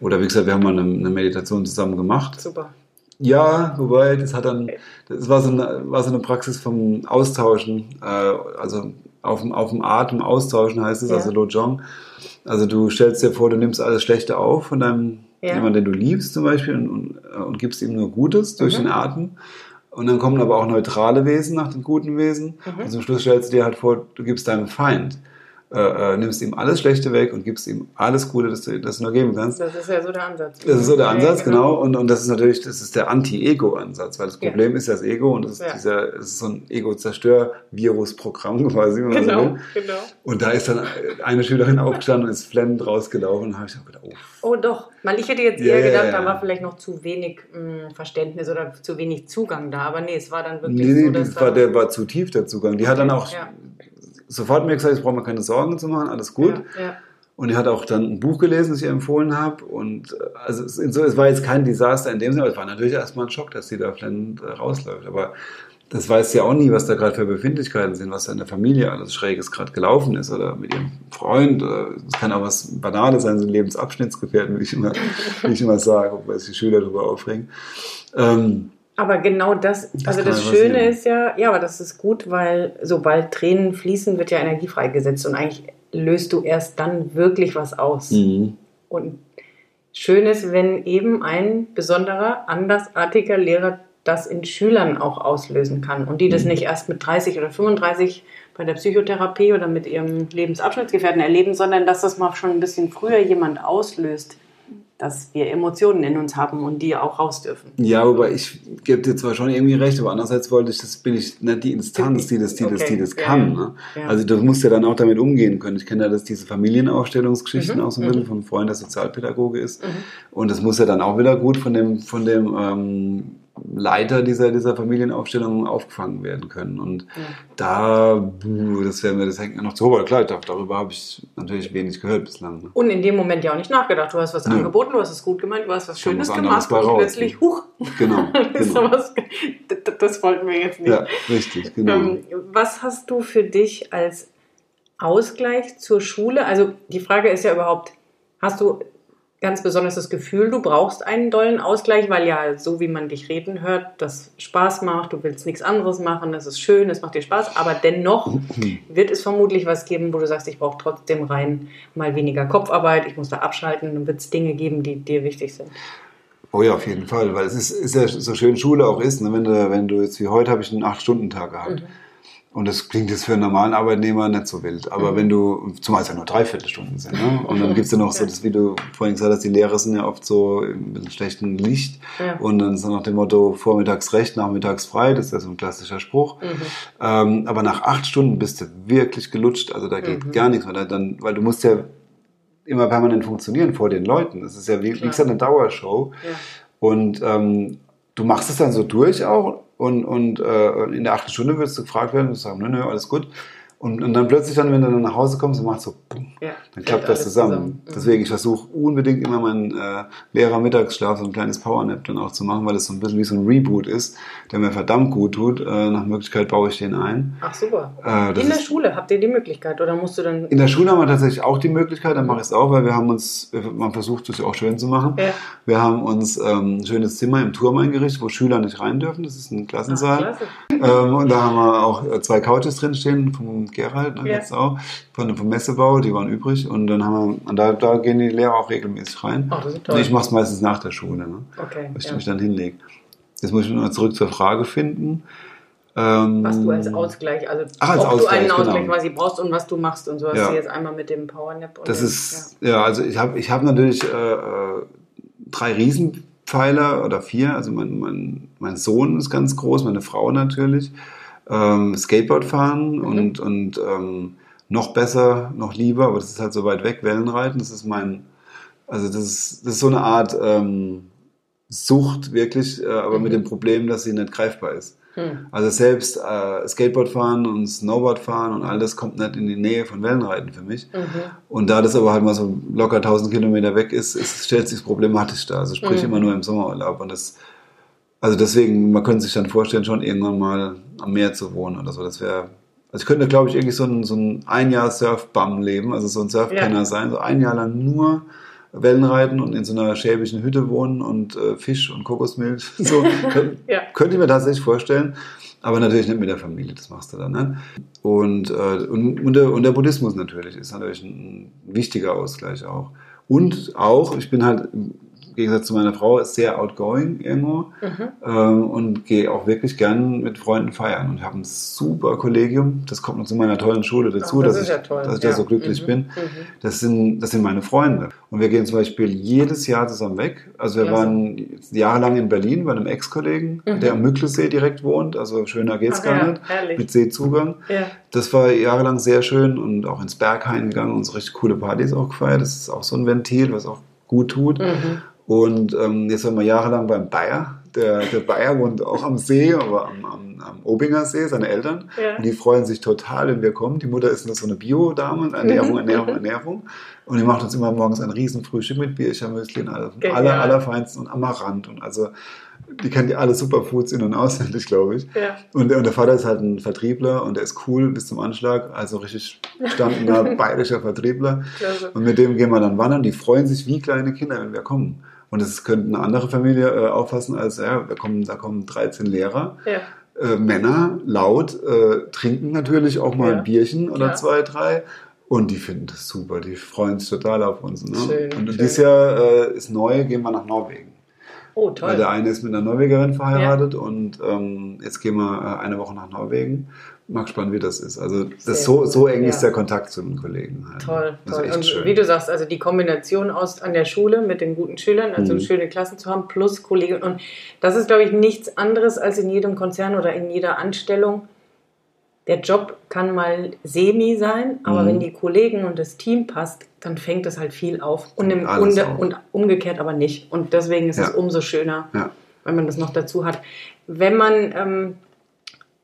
Oder wie gesagt, wir haben mal eine, eine Meditation zusammen gemacht. Super. Ja, wobei, das hat dann, das war so eine, war so eine Praxis vom Austauschen, äh, also auf dem, auf dem Atem austauschen heißt es, ja. also Lojong. Also du stellst dir vor, du nimmst alles Schlechte auf von deinem ja. jemanden, den du liebst zum Beispiel und, und, und gibst ihm nur Gutes durch mhm. den Atem. Und dann kommen aber auch neutrale Wesen nach den guten Wesen. Mhm. Und zum Schluss stellst du dir halt vor, du gibst deinem Feind äh, äh, nimmst ihm alles Schlechte weg und gibst ihm alles Gute, das du, das du nur geben kannst. Das ist ja so der Ansatz. Das ist so der Ansatz, genau. Und, und das ist natürlich, das ist der Anti-Ego-Ansatz, weil das Problem ja. ist das Ego und das ist, ja. dieser, das ist so ein Ego-Zerstör-Virus-Programm quasi. Wenn man genau, so will. genau. Und da ist dann eine Schülerin aufgestanden und ist flemmend rausgelaufen und habe ich auch gedacht, oh. Oh doch, weil ich hätte jetzt eher gedacht, da war vielleicht noch zu wenig mh, hm, Verständnis oder zu wenig Zugang da. Aber nee, es war dann wirklich nee, so, dass war, der war zu tief der Zugang. Die hat dann auch sofort mir gesagt, ich brauche mir keine Sorgen zu machen, alles gut. Ja, ja. Und er hat auch dann ein Buch gelesen, das ich ihr empfohlen habe. Und äh, also es, es, war jetzt kein Desaster in dem Sinne, aber es war natürlich erstmal ein Schock, dass sie da flennend äh, rausläuft. Aber das weiß ja auch nie, was da gerade für Befindlichkeiten sind, was da in der Familie alles Schräges gerade gelaufen ist oder mit ihrem Freund. Es kann auch was Banales sein, so ein Lebensabschnittsgefährten, wie ich immer, wie ich immer sage, weil sich die Schüler darüber aufregen. Ähm, aber genau das, das also das Schöne passieren. ist ja, ja, aber das ist gut, weil sobald Tränen fließen, wird ja Energie freigesetzt und eigentlich löst du erst dann wirklich was aus. Mhm. Und schön ist, wenn eben ein besonderer, andersartiger Lehrer das in Schülern auch auslösen kann und die das mhm. nicht erst mit 30 oder 35 bei der Psychotherapie oder mit ihrem Lebensabschnittsgefährten erleben, sondern dass das mal schon ein bisschen früher jemand auslöst, dass wir Emotionen in uns haben und die auch raus dürfen. Ja, wobei ich gebe dir zwar schon irgendwie recht, aber andererseits wollte ich, das bin ich nicht die Instanz, die das, die okay. das, die das kann. Ne? Ja. Also du musst ja dann auch damit umgehen können. Ich kenne ja das, diese Familienaufstellungsgeschichten mhm. auch so ein bisschen mhm. von Freund, der Sozialpädagoge ist. Mhm. Und das muss ja dann auch wieder gut von dem, von dem ähm, Leiter dieser, dieser Familienaufstellung aufgefangen werden können. Und ja. da, das wäre mir, das hängt mir noch zu hoch. Klar, darüber habe ich natürlich wenig gehört bislang. Ne? Und in dem Moment ja auch nicht nachgedacht. Du hast was ja. angeboten, du hast es gut gemeint, du hast was Schönes gemacht und plötzlich, huch, genau, genau. Was, das wollten wir jetzt nicht. Ja, richtig, genau. Ähm, was hast du für dich als Ausgleich zur Schule? Also die Frage ist ja überhaupt, hast du ganz besonders das Gefühl, du brauchst einen dollen Ausgleich, weil ja, so wie man dich reden hört, das Spaß macht, du willst nichts anderes machen, das ist schön, es macht dir Spaß, aber dennoch wird es vermutlich was geben, wo du sagst, ich brauche trotzdem rein mal weniger Kopfarbeit, ich muss da abschalten, dann wird es Dinge geben, die dir wichtig sind. Oh ja, auf jeden Fall, weil es ist, ist ja so schön Schule auch ist, ne? wenn, du, wenn du jetzt wie heute habe ich einen 8-Stunden-Tag gehabt. Mhm. Und das klingt jetzt für einen normalen Arbeitnehmer nicht so wild. Aber mhm. wenn du, zumal es ja nur Dreiviertelstunden sind, ne? und dann gibt's ja noch so, das, wie du vorhin gesagt hast, die Lehrer sind ja oft so mit einem schlechten Licht. Ja. Und dann ist dann nach dem Motto, vormittags recht, nachmittags frei, das ist ja so ein klassischer Spruch. Mhm. Ähm, aber nach acht Stunden bist du wirklich gelutscht, also da geht mhm. gar nichts mehr. Dann, weil du musst ja immer permanent funktionieren vor den Leuten. Das ist ja wie, wie gesagt eine Dauershow. Ja. Und ähm, du machst es dann so durch auch und, und äh, in der achten Stunde wirst du gefragt werden und sagst, nö, nö, alles gut. Und, und dann plötzlich dann, wenn du dann nach Hause kommst und machst so, bumm, ja, dann klappt das zusammen. zusammen. Mhm. Deswegen, ich versuche unbedingt immer meinen äh, Lehrer-Mittagsschlaf, so ein kleines Powernap dann auch zu machen, weil das so ein bisschen wie so ein Reboot ist, der mir verdammt gut tut. Äh, nach Möglichkeit baue ich den ein. Ach super. Äh, in der Schule habt ihr die Möglichkeit oder musst du dann... In der Schule haben wir tatsächlich auch die Möglichkeit, dann mache ich es auch, weil wir haben uns, man versucht es auch schön zu machen. Ja. Wir haben uns ähm, ein schönes Zimmer im Turm eingerichtet, wo Schüler nicht rein dürfen. Das ist ein Klassensaal. Ach, ähm, und da haben wir auch äh, zwei Couches drin stehen vom Gerald, ne, ja. jetzt auch, von, vom Messebau, die waren übrig. Und dann haben wir, und da, da gehen die Lehrer auch regelmäßig rein. Ach, das ist toll. Und ich mache es meistens nach der Schule, ne? okay, weil ich ja. mich dann hinlege. Jetzt muss ich nur zurück zur Frage finden. Ähm, was du als Ausgleich, also ach, als ob Ausgleich, du einen Ausgleich genau. quasi brauchst und was du machst und so hast ja. du jetzt einmal mit dem Powernap. Und das ist, ja. ja, also ich habe ich hab natürlich äh, äh, drei Riesenpfeiler oder vier. Also mein, mein, mein Sohn ist ganz groß, meine Frau natürlich ähm, Skateboard fahren mhm. und, und ähm, noch besser, noch lieber, aber das ist halt so weit weg, Wellenreiten. Das ist mein, also das ist, das ist so eine Art ähm, Sucht wirklich, äh, aber mhm. mit dem Problem, dass sie nicht greifbar ist. Mhm. Also selbst äh, Skateboard fahren und Snowboard fahren und all das kommt nicht in die Nähe von Wellenreiten für mich. Mhm. Und da das aber halt mal so locker 1000 Kilometer weg ist, ist stellt sich problematisch dar. Also sprich mhm. immer nur im Sommerurlaub und das also deswegen, man könnte sich dann vorstellen, schon irgendwann mal am Meer zu wohnen oder so. Das wäre, also ich könnte, glaube ich, irgendwie so ein, so ein ein Jahr Surfbum leben, also so ein Surfkenner ja. sein, so ein Jahr lang nur Wellen reiten und in so einer schäbischen Hütte wohnen und äh, Fisch und Kokosmilch. So ja. könnte ich mir tatsächlich vorstellen. Aber natürlich nicht mit der Familie, das machst du dann. Ne? Und, äh, und, und, der, und der Buddhismus natürlich ist natürlich ein, ein wichtiger Ausgleich auch. Und auch, ich bin halt Gegensatz zu meiner Frau sehr outgoing irgendwo mhm. ähm, und gehe auch wirklich gern mit Freunden feiern und habe ein super Kollegium. Das kommt noch zu meiner tollen Schule dazu, Ach, das dass, ich, ja dass ich ja. da so glücklich mhm. bin. Mhm. Das, sind, das sind meine Freunde. Und wir gehen zum Beispiel jedes Jahr zusammen weg. Also wir ja, waren jahrelang in Berlin bei einem Ex-Kollegen, mhm. der am Mücklesee direkt wohnt. Also schöner geht's Ach, gar nicht. Herrlich. Mit Seezugang. Das war jahrelang sehr schön und auch ins Berghain gegangen und so richtig coole Partys auch gefeiert. Das ist auch so ein Ventil, was auch gut tut. Mhm. Und ähm, jetzt waren wir jahrelang beim Bayer. Der, der Bayer wohnt auch am See, aber am, am, am Obinger See, seine Eltern. Ja. Und die freuen sich total, wenn wir kommen. Die Mutter ist nur so eine Bio-Dame, Ernährung, Ernährung, Ernährung. Und die macht uns immer morgens ein riesen Frühstück mit Bierchermüsli und alles. Aller, allerfeinsten und Amaranth. Und also die kennen die alle Superfoods in- und auswendig, glaube ich. Ja. Und, und, der Vater ist halt ein Vertriebler und der ist cool bis zum Anschlag, also richtig gestandener bayerischer Vertriebler. Klasse. Und mit dem gehen wir dann wandern. Die freuen sich wie kleine Kinder, wenn wir kommen. Und das könnte eine andere Familie äh, auffassen als, ja, da kommen, da kommen 13 Lehrer. Ja. Äh, Männer laut, äh, trinken natürlich auch mal ja. ein Bierchen oder Klar. zwei, drei. Und die finden das super, die freuen sich total auf uns. Ne? Schön, und schön. dieses Jahr äh, ist neu, gehen wir nach Norwegen. Oh, toll. Weil der eine ist mit einer Norwegerin verheiratet ja. und ähm, jetzt gehen wir äh, eine Woche nach Norwegen. Mag spannend, wie das ist. Also das so, so eng ja. ist der Kontakt zu den Kollegen. Halt. Toll, toll. Und schön. wie du sagst, also die Kombination aus an der Schule mit den guten Schülern, also mhm. schöne Klassen zu haben, plus Kollegen. Und das ist, glaube ich, nichts anderes als in jedem Konzern oder in jeder Anstellung der Job kann mal semi sein, aber mhm. wenn die Kollegen und das Team passt, dann fängt es halt viel auf. Und, im, und, und umgekehrt aber nicht. Und deswegen ist ja. es umso schöner, ja. wenn man das noch dazu hat. Wenn man ähm,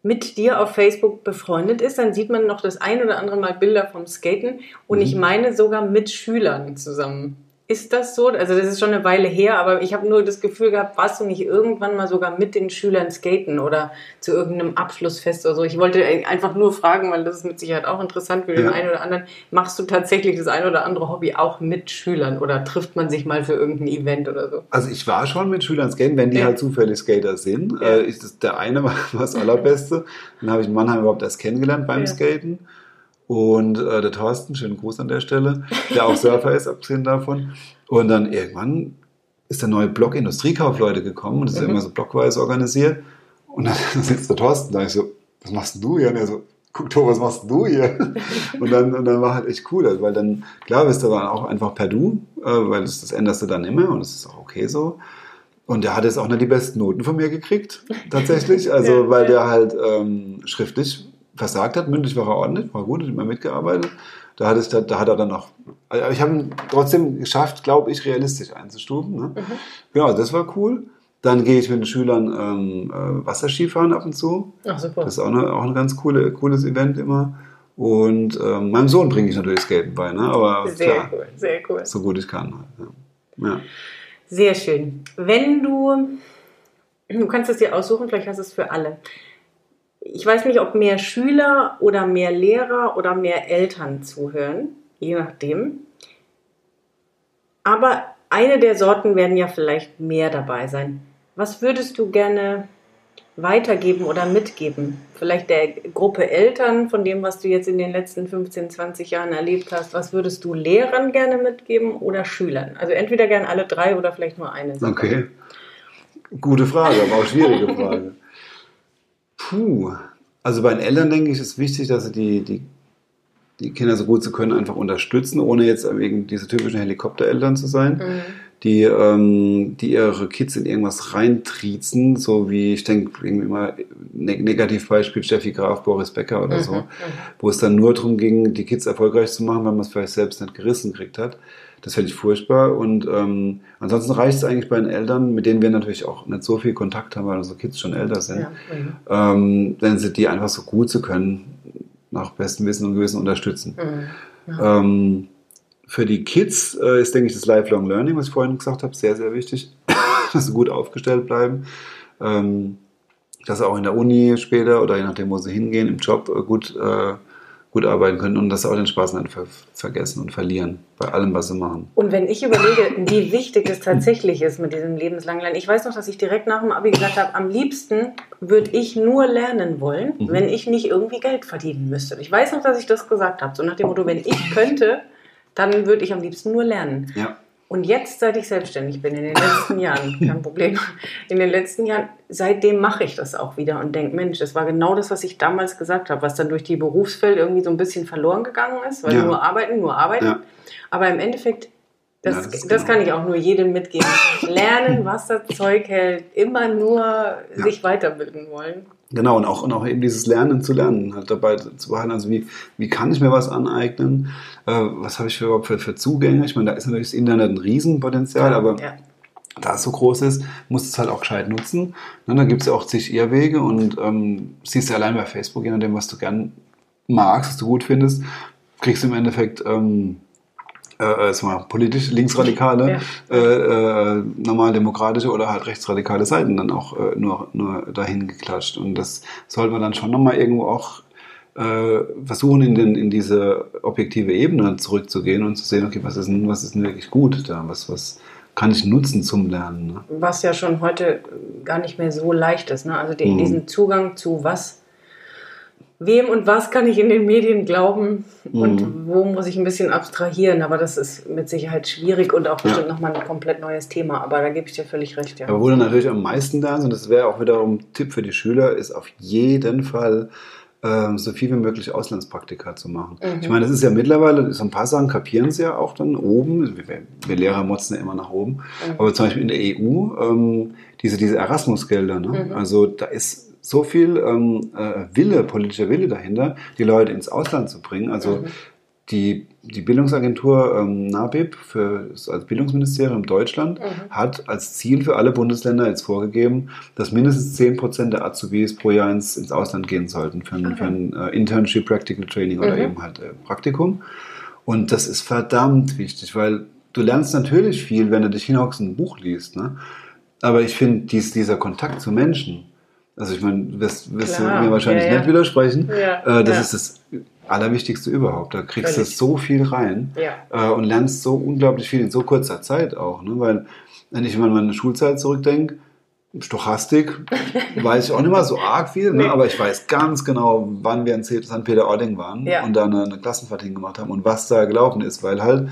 mit dir auf Facebook befreundet ist, dann sieht man noch das ein oder andere Mal Bilder vom Skaten und mhm. ich meine sogar mit Schülern zusammen. Ist das so? Also das ist schon eine Weile her, aber ich habe nur das Gefühl gehabt, warst du nicht irgendwann mal sogar mit den Schülern skaten oder zu irgendeinem Abschlussfest oder so? Ich wollte einfach nur fragen, weil das ist mit Sicherheit auch interessant für den einen oder anderen. Machst du tatsächlich das ein oder andere Hobby auch mit Schülern oder trifft man sich mal für irgendein Event oder so? Also ich war schon mit Schülern skaten, wenn die ja. halt zufällig Skater sind. Ja. Äh, ist das, der eine war, war das allerbeste. Dann habe ich in Mannheim überhaupt erst kennengelernt beim ja. Skaten. Und äh, der Thorsten, schönen Gruß an der Stelle, der auch Surfer ist, abgesehen davon. Und dann irgendwann ist der neue Block Industriekaufleute gekommen und das ist mhm. immer so blockweise organisiert. Und dann sitzt der Thorsten da, ich so, was machst du hier? Und er so, guck doch, was machst du hier? und, dann, und dann war halt echt cool, also, weil dann, klar bist du dann auch einfach per Du, äh, weil das, das änderst du dann immer und das ist auch okay so. Und der hat jetzt auch nicht die besten Noten von mir gekriegt, tatsächlich. Also, weil der halt ähm, schriftlich versagt hat. Mündlich war er ordentlich, war gut, hat immer mitgearbeitet. Da hat, es, da, da hat er dann noch. Also ich habe ihn trotzdem geschafft, glaube ich, realistisch einzustufen. Ne? Mhm. Genau, das war cool. Dann gehe ich mit den Schülern ähm, äh, Wasserskifahren ab und zu. Ach, super. Das ist auch, eine, auch ein ganz coole, cooles Event immer. Und ähm, meinem Sohn bringe ich natürlich Skaten bei, ne? aber sehr klar, cool, sehr cool. So gut ich kann. Halt, ja. ja. Sehr schön. Wenn du, du kannst es dir aussuchen, vielleicht hast du es für alle ich weiß nicht, ob mehr Schüler oder mehr Lehrer oder mehr Eltern zuhören, je nachdem. Aber eine der Sorten werden ja vielleicht mehr dabei sein. Was würdest du gerne weitergeben oder mitgeben? Vielleicht der Gruppe Eltern von dem, was du jetzt in den letzten 15, 20 Jahren erlebt hast. Was würdest du Lehrern gerne mitgeben oder Schülern? Also entweder gern alle drei oder vielleicht nur eine. Sache. Okay. Gute Frage, aber auch schwierige Frage. Puh. Also bei den Eltern denke ich, ist wichtig, dass sie die, die, die Kinder so gut sie können einfach unterstützen, ohne jetzt wegen diese typischen Helikoptereltern zu sein. Mhm. Die, ähm, die ihre Kids in irgendwas reintriezen, so wie ich denke, irgendwie mal Negativbeispiel Steffi Graf, Boris Becker oder so, mhm. wo es dann nur darum ging, die Kids erfolgreich zu machen, weil man es vielleicht selbst nicht gerissen gekriegt hat. Das fände ich furchtbar. Und ähm, ansonsten reicht es eigentlich bei den Eltern, mit denen wir natürlich auch nicht so viel Kontakt haben, weil unsere Kids schon älter sind, ja, ähm, wenn sie die einfach so gut sie können, nach bestem Wissen und Gewissen unterstützen. Mhm. Ja. Ähm, für die Kids äh, ist, denke ich, das Lifelong Learning, was ich vorhin gesagt habe, sehr, sehr wichtig, dass sie gut aufgestellt bleiben. Ähm, dass sie auch in der Uni später oder je nachdem, wo sie hingehen, im Job äh, gut äh, gut arbeiten können und das auch den Spaß nicht ver vergessen und verlieren bei allem, was sie machen. Und wenn ich überlege, wie wichtig es tatsächlich ist mit diesem lebenslangen Lernen. Ich weiß noch, dass ich direkt nach dem Abi gesagt habe, am liebsten würde ich nur lernen wollen, mhm. wenn ich nicht irgendwie Geld verdienen müsste. Ich weiß noch, dass ich das gesagt habe, so nach dem Motto, wenn ich könnte, dann würde ich am liebsten nur lernen. Ja. Und jetzt, seit ich selbstständig bin, in den letzten Jahren, kein Problem, in den letzten Jahren, seitdem mache ich das auch wieder und denke, Mensch, das war genau das, was ich damals gesagt habe, was dann durch die Berufsfeld irgendwie so ein bisschen verloren gegangen ist, weil Ja. nur arbeiten, nur arbeiten. Ja. Aber im Endeffekt, das, Ja, das das, genau. kann ich auch nur jedem mitgeben. Lernen, was das Zeug hält, immer nur sich weiterbilden wollen. Genau, und auch, und auch eben dieses Lernen zu lernen, halt dabei zu behalten. Also wie, wie kann ich mir was aneignen? Äh, was habe ich für, überhaupt für, für Zugänge? Ich meine, da ist natürlich das Internet ein Riesenpotenzial, aber ja. da es so groß ist, musst du es halt auch gescheit nutzen. Ne, da gibt es ja auch zig Irrwege und ähm, siehst ja allein bei Facebook, je nachdem, was du gern magst, was du gut findest, kriegst du im Endeffekt ähm, äh, äh, mal, politisch linksradikale, äh, äh, normal demokratische oder halt rechtsradikale Seiten dann auch äh, nur, nur dahin geklatscht. Und das sollte man dann schon nochmal irgendwo auch äh, versuchen, in, den, in diese objektive Ebene zurückzugehen und zu sehen, okay, was ist denn, was ist denn wirklich gut da? Was, was kann ich nutzen zum Lernen? Ne? Was ja schon heute gar nicht mehr so leicht ist. Ne? Also die, Mhm. diesen Zugang zu was, wem und was kann ich in den Medien glauben und Mhm. wo muss ich ein bisschen abstrahieren. Aber das ist mit Sicherheit schwierig und auch Ja. bestimmt nochmal ein komplett neues Thema. Aber da gebe ich dir völlig recht. Ja. Aber wo du natürlich am meisten lernst, und das wäre auch wiederum Tipp für die Schüler, ist auf jeden Fall ähm, so viel wie möglich Auslandspraktika zu machen. Mhm. Ich meine, das ist ja mittlerweile, so ein paar Sachen kapieren sie ja auch dann oben. Wir, wir Lehrer motzen ja immer nach oben. Mhm. Aber zum Beispiel in der EU, ähm, diese, diese Erasmus-Gelder, ne? Mhm. also da ist so viel ähm, äh, Wille, politischer Wille dahinter, die Leute ins Ausland zu bringen. Also Mhm. die, die Bildungsagentur ähm, NABIB für, als Bildungsministerium Deutschland Mhm. hat als Ziel für alle Bundesländer jetzt vorgegeben, dass mindestens 10% der Azubis pro Jahr ins, ins Ausland gehen sollten für ein, Okay. für ein äh, Internship, Practical Training oder Mhm. eben halt äh, Praktikum. Und das ist verdammt wichtig, weil du lernst natürlich viel, wenn du dich hinhockst und ein Buch liest. Ne? Aber ich finde, dies, dieser Kontakt zu Menschen, also ich meine, wirst, wirst du mir wahrscheinlich ja, ja. nicht widersprechen, Ja, äh, das ist das Allerwichtigste überhaupt. Da kriegst du so viel rein äh, und lernst so unglaublich viel in so kurzer Zeit auch. Ne? Weil, wenn ich an meine Schulzeit zurückdenke, Stochastik weiß ich auch nicht mal so arg viel, ne? Aber ich weiß ganz genau, wann wir in St. Peter-Ording waren Ja. und da eine, eine Klassenfahrt hingemacht haben und was da gelaufen ist, weil halt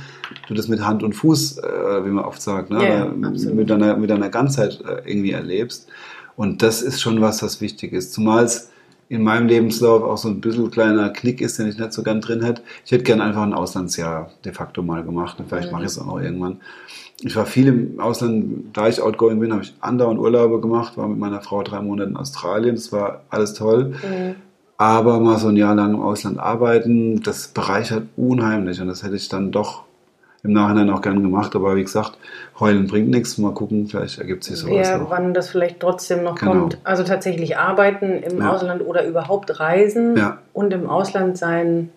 du das mit Hand und Fuß, äh, wie man oft sagt, ne? Ja, absolut. mit, deiner, mit deiner Ganzheit äh, irgendwie erlebst. Und das ist schon was, was wichtig ist. Zumal es in meinem Lebenslauf auch so ein bisschen kleiner Knick ist, den ich nicht so gern drin hätte. Ich hätte gern einfach ein Auslandsjahr de facto mal gemacht und vielleicht Mhm. mache ich es auch noch irgendwann. Ich war viel im Ausland, da ich outgoing bin, habe ich andauernd Urlaube gemacht, war mit meiner Frau drei Monate in Australien, das war alles toll. Mhm. Aber mal so ein Jahr lang im Ausland arbeiten, das bereichert unheimlich und das hätte ich dann doch im Nachhinein auch gern gemacht. Aber wie gesagt, heulen bringt nichts. Mal gucken, vielleicht ergibt sich sowas Ja, noch. wann das vielleicht trotzdem noch Genau. kommt. Also tatsächlich arbeiten im Ja. Ausland oder überhaupt reisen Ja. und im Ausland sein,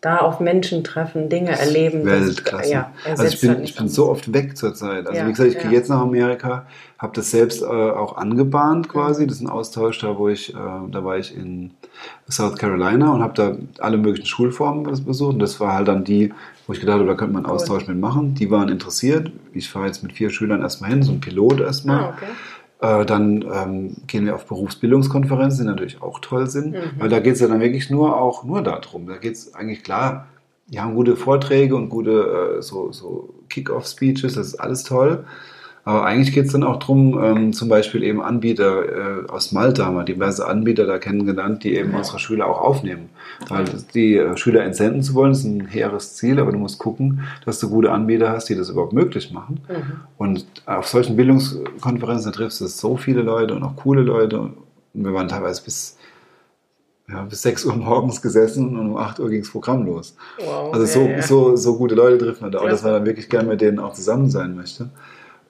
da auf Menschen treffen, Dinge erleben. das- Weltklasse. Ja, also ich bin, halt ich nichts bin so oft weg zurzeit. Also Ja, wie gesagt, ich gehe ja. jetzt nach Amerika, habe das selbst äh, auch angebahnt quasi. Das ist ein Austausch, da wo ich, äh, da war ich in South Carolina und habe da alle möglichen Schulformen bes- besucht. Und das war halt dann die, wo ich gedacht habe, da könnte man einen Cool. Austausch mitmachen. Die waren interessiert. Ich fahre jetzt mit vier Schülern erstmal hin, so ein Pilot erstmal. Ah, okay. Äh, dann ähm, gehen wir auf Berufsbildungskonferenzen, die natürlich auch toll sind, Mhm. weil da geht es ja dann wirklich nur auch nur darum. Da geht es eigentlich klar, die haben gute Vorträge und gute äh, so, so Kick-Off-Speeches, das ist alles toll. Aber eigentlich geht es dann auch darum, ähm, zum Beispiel eben Anbieter äh, aus Malta haben wir diverse Anbieter da kennengelernt, die eben Ja. unsere Schüler auch aufnehmen. Weil die äh, Schüler entsenden zu wollen, ist ein hehres Ziel, aber du musst gucken, dass du gute Anbieter hast, die das überhaupt möglich machen. Mhm. Und auf solchen Bildungskonferenzen triffst du so viele Leute und auch coole Leute. Und wir waren teilweise bis, ja, bis 6 Uhr morgens gesessen und um 8 Uhr ging das Programm los. Wow. Also so, ja, ja. so, so gute Leute trifft man da, auch, dass man dann wirklich gern mit denen auch zusammen sein möchte.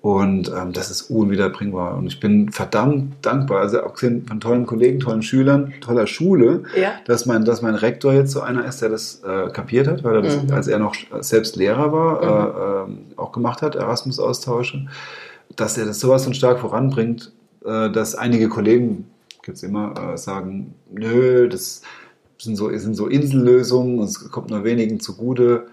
Und ähm, das ist unwiederbringbar. Und ich bin verdammt dankbar, also abgesehen von tollen Kollegen, tollen Schülern, toller Schule, Ja. dass mein, dass mein Rektor jetzt so einer ist, der das äh, kapiert hat, weil er das, Mhm. als er noch selbst Lehrer war, äh, ähm, auch gemacht hat, Erasmus-Austausche, dass er das sowas von stark voranbringt, äh, dass einige Kollegen, gibt's immer, äh, sagen, nö, das sind so, sind so Insellösungen und es kommt nur wenigen zugute.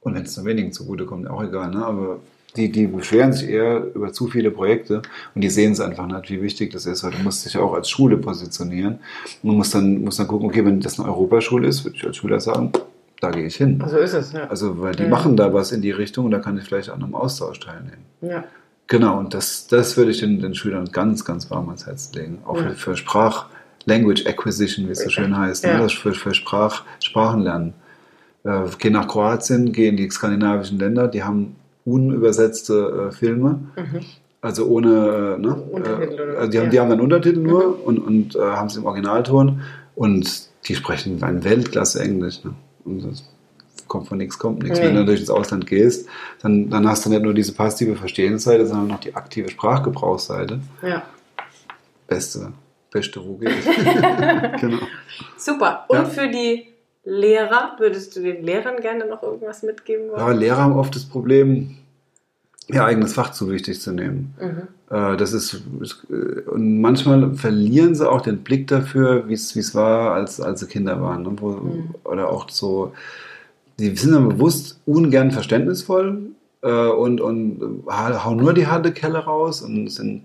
Und wenn es nur wenigen zugute kommt, auch egal, ne? aber die, die beschweren sich eher über zu viele Projekte und die sehen es einfach nicht, wie wichtig das ist, weil du musst dich ja auch als Schule positionieren und musst dann, musst dann gucken, okay, wenn das eine Europaschule ist, würde ich als Schüler sagen, da gehe ich hin. So ist es, ja. Also, weil die Mhm. machen da was in die Richtung und da kann ich vielleicht an einem Austausch teilnehmen. ja. Genau, und das, das würde ich den, den Schülern ganz, ganz warm ans Herz legen. Auch Ja. für, für Sprach, Language Acquisition, wie es so schön heißt. Ja. Ne? Das für, für Sprach, Sprachenlernen. Äh, geh nach Kroatien, geh in die skandinavischen Länder, die haben unübersetzte äh, Filme. Mhm. Also ohne, äh, ne? Untertitel äh, oder- also die, haben, ja. die haben dann Untertitel nur Mhm. und, und äh, haben es im Originalton und die sprechen ein Weltklasse Englisch. Ne? Und das kommt von nichts, kommt nichts. Nee. Wenn du durch ins Ausland gehst, dann, dann hast du nicht nur diese passive Verstehensseite, sondern noch die aktive Sprachgebrauchsseite. ja. Beste, beste, geht. genau. Super. Und Ja. für die Lehrer, würdest du den Lehrern gerne noch irgendwas mitgeben wollen? Ja, Lehrer haben oft das Problem, ihr eigenes Fach zu wichtig zu nehmen. Mhm. Äh, Das ist, äh, und manchmal verlieren sie auch den Blick dafür, wie es war, als, als sie Kinder waren. Ne? Wo, Mhm. Oder auch so, die sind dann bewusst ungern verständnisvoll äh, und, und ha- hauen nur die harte Kelle raus und sind,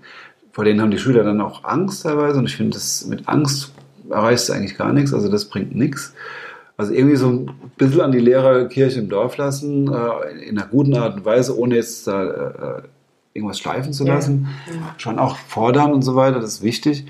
vor denen haben die Schüler dann auch Angst teilweise und ich finde, das mit Angst erreichst du eigentlich gar nichts, also das bringt nichts. Also irgendwie so ein bisschen an die Lehrerkirche im Dorf lassen, äh, in einer guten Art und Weise, ohne jetzt da äh, irgendwas schleifen zu Ja. lassen. Schon auch fordern und so weiter, das ist wichtig.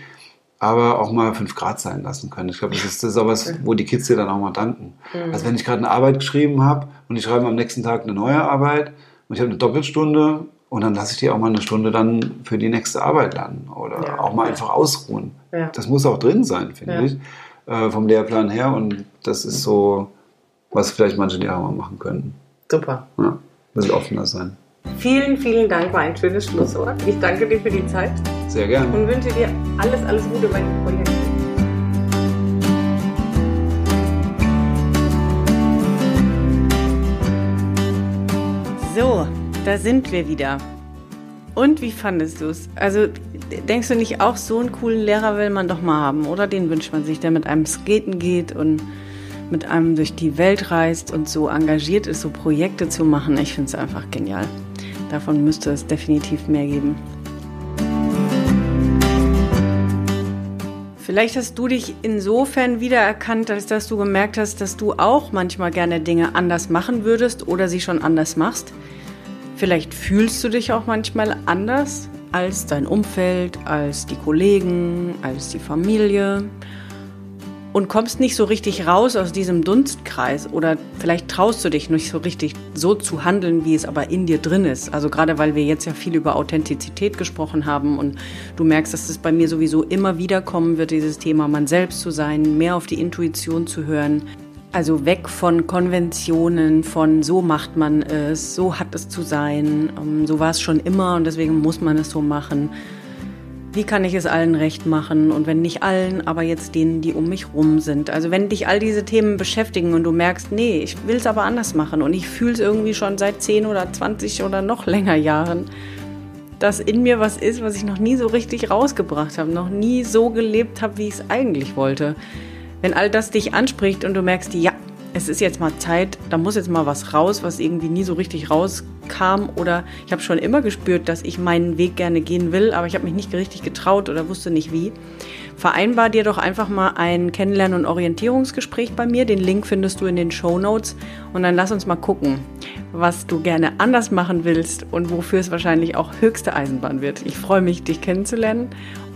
Aber auch mal fünf Grad sein lassen können. Ich glaube, das ist, das ist auch was, wo die Kids dir dann auch mal danken. Mhm. Also wenn ich gerade eine Arbeit geschrieben habe und ich schreibe am nächsten Tag eine neue Arbeit und ich habe eine Doppelstunde und dann lasse ich die auch mal eine Stunde dann für die nächste Arbeit lernen oder Ja, auch mal ja. einfach ausruhen. Ja. Das muss auch drin sein, finde Ja. ich, äh, vom Lehrplan her. Und das ist so, was vielleicht manche Lehrer mal machen könnten. Super. Ja, ein bisschen offener sein. Vielen, vielen Dank. War ein schönes Schlusswort. Ich danke dir für die Zeit Sehr gerne. und wünsche dir alles, alles Gute bei dem Projekt. So, da sind wir wieder. Und wie fandest du es? Also, denkst du nicht auch, so einen coolen Lehrer will man doch mal haben, oder? Den wünscht man sich, der mit einem skaten geht und mit einem durch die Welt reist und so engagiert ist, so Projekte zu machen. Ich finde es einfach genial. Davon müsste es definitiv mehr geben. Vielleicht hast du dich insofern wiedererkannt, als dass du gemerkt hast, dass du auch manchmal gerne Dinge anders machen würdest oder sie schon anders machst. Vielleicht fühlst du dich auch manchmal anders als dein Umfeld, als die Kollegen, als die Familie und kommst nicht so richtig raus aus diesem Dunstkreis oder vielleicht traust du dich nicht so richtig so zu handeln, wie es aber in dir drin ist. Also gerade weil wir jetzt ja viel über Authentizität gesprochen haben und du merkst, dass es bei mir sowieso immer wieder kommen wird, dieses Thema man selbst zu sein, mehr auf die Intuition zu hören. Also weg von Konventionen, von so macht man es, so hat es zu sein, ähm, so war es schon immer und deswegen muss man es so machen wie kann ich es allen recht machen und wenn nicht allen, aber jetzt denen, die um mich rum sind. Also wenn dich all diese Themen beschäftigen und du merkst, nee, ich will es aber anders machen und ich fühle es irgendwie schon seit 10 oder 20 oder noch länger Jahren, dass in mir was ist, was ich noch nie so richtig rausgebracht habe, noch nie so gelebt habe, wie ich es eigentlich wollte. Wenn all das dich anspricht und du merkst, ja, es ist jetzt mal Zeit, da muss jetzt mal was raus, was irgendwie nie so richtig rauskam. Oder ich habe schon immer gespürt, dass ich meinen Weg gerne gehen will, aber ich habe mich nicht richtig getraut oder wusste nicht wie. Vereinbar dir doch einfach mal ein Kennenlernen- und Orientierungsgespräch bei mir. Den Link findest du in den Show Notes. Und dann lass uns mal gucken, was du gerne anders machen willst und wofür es wahrscheinlich auch höchste Eisenbahn wird. Ich freue mich, dich kennenzulernen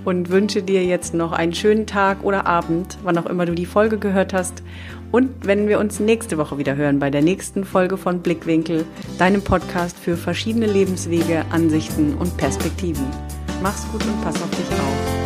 und wünsche dir jetzt noch einen schönen Tag oder Abend, wann auch immer du die Folge gehört hast. Und wenn wir uns nächste Woche wieder hören bei der nächsten Folge von Blickwinkel, deinem Podcast für verschiedene Lebenswege, Ansichten und Perspektiven. Mach's gut und pass auf dich auf.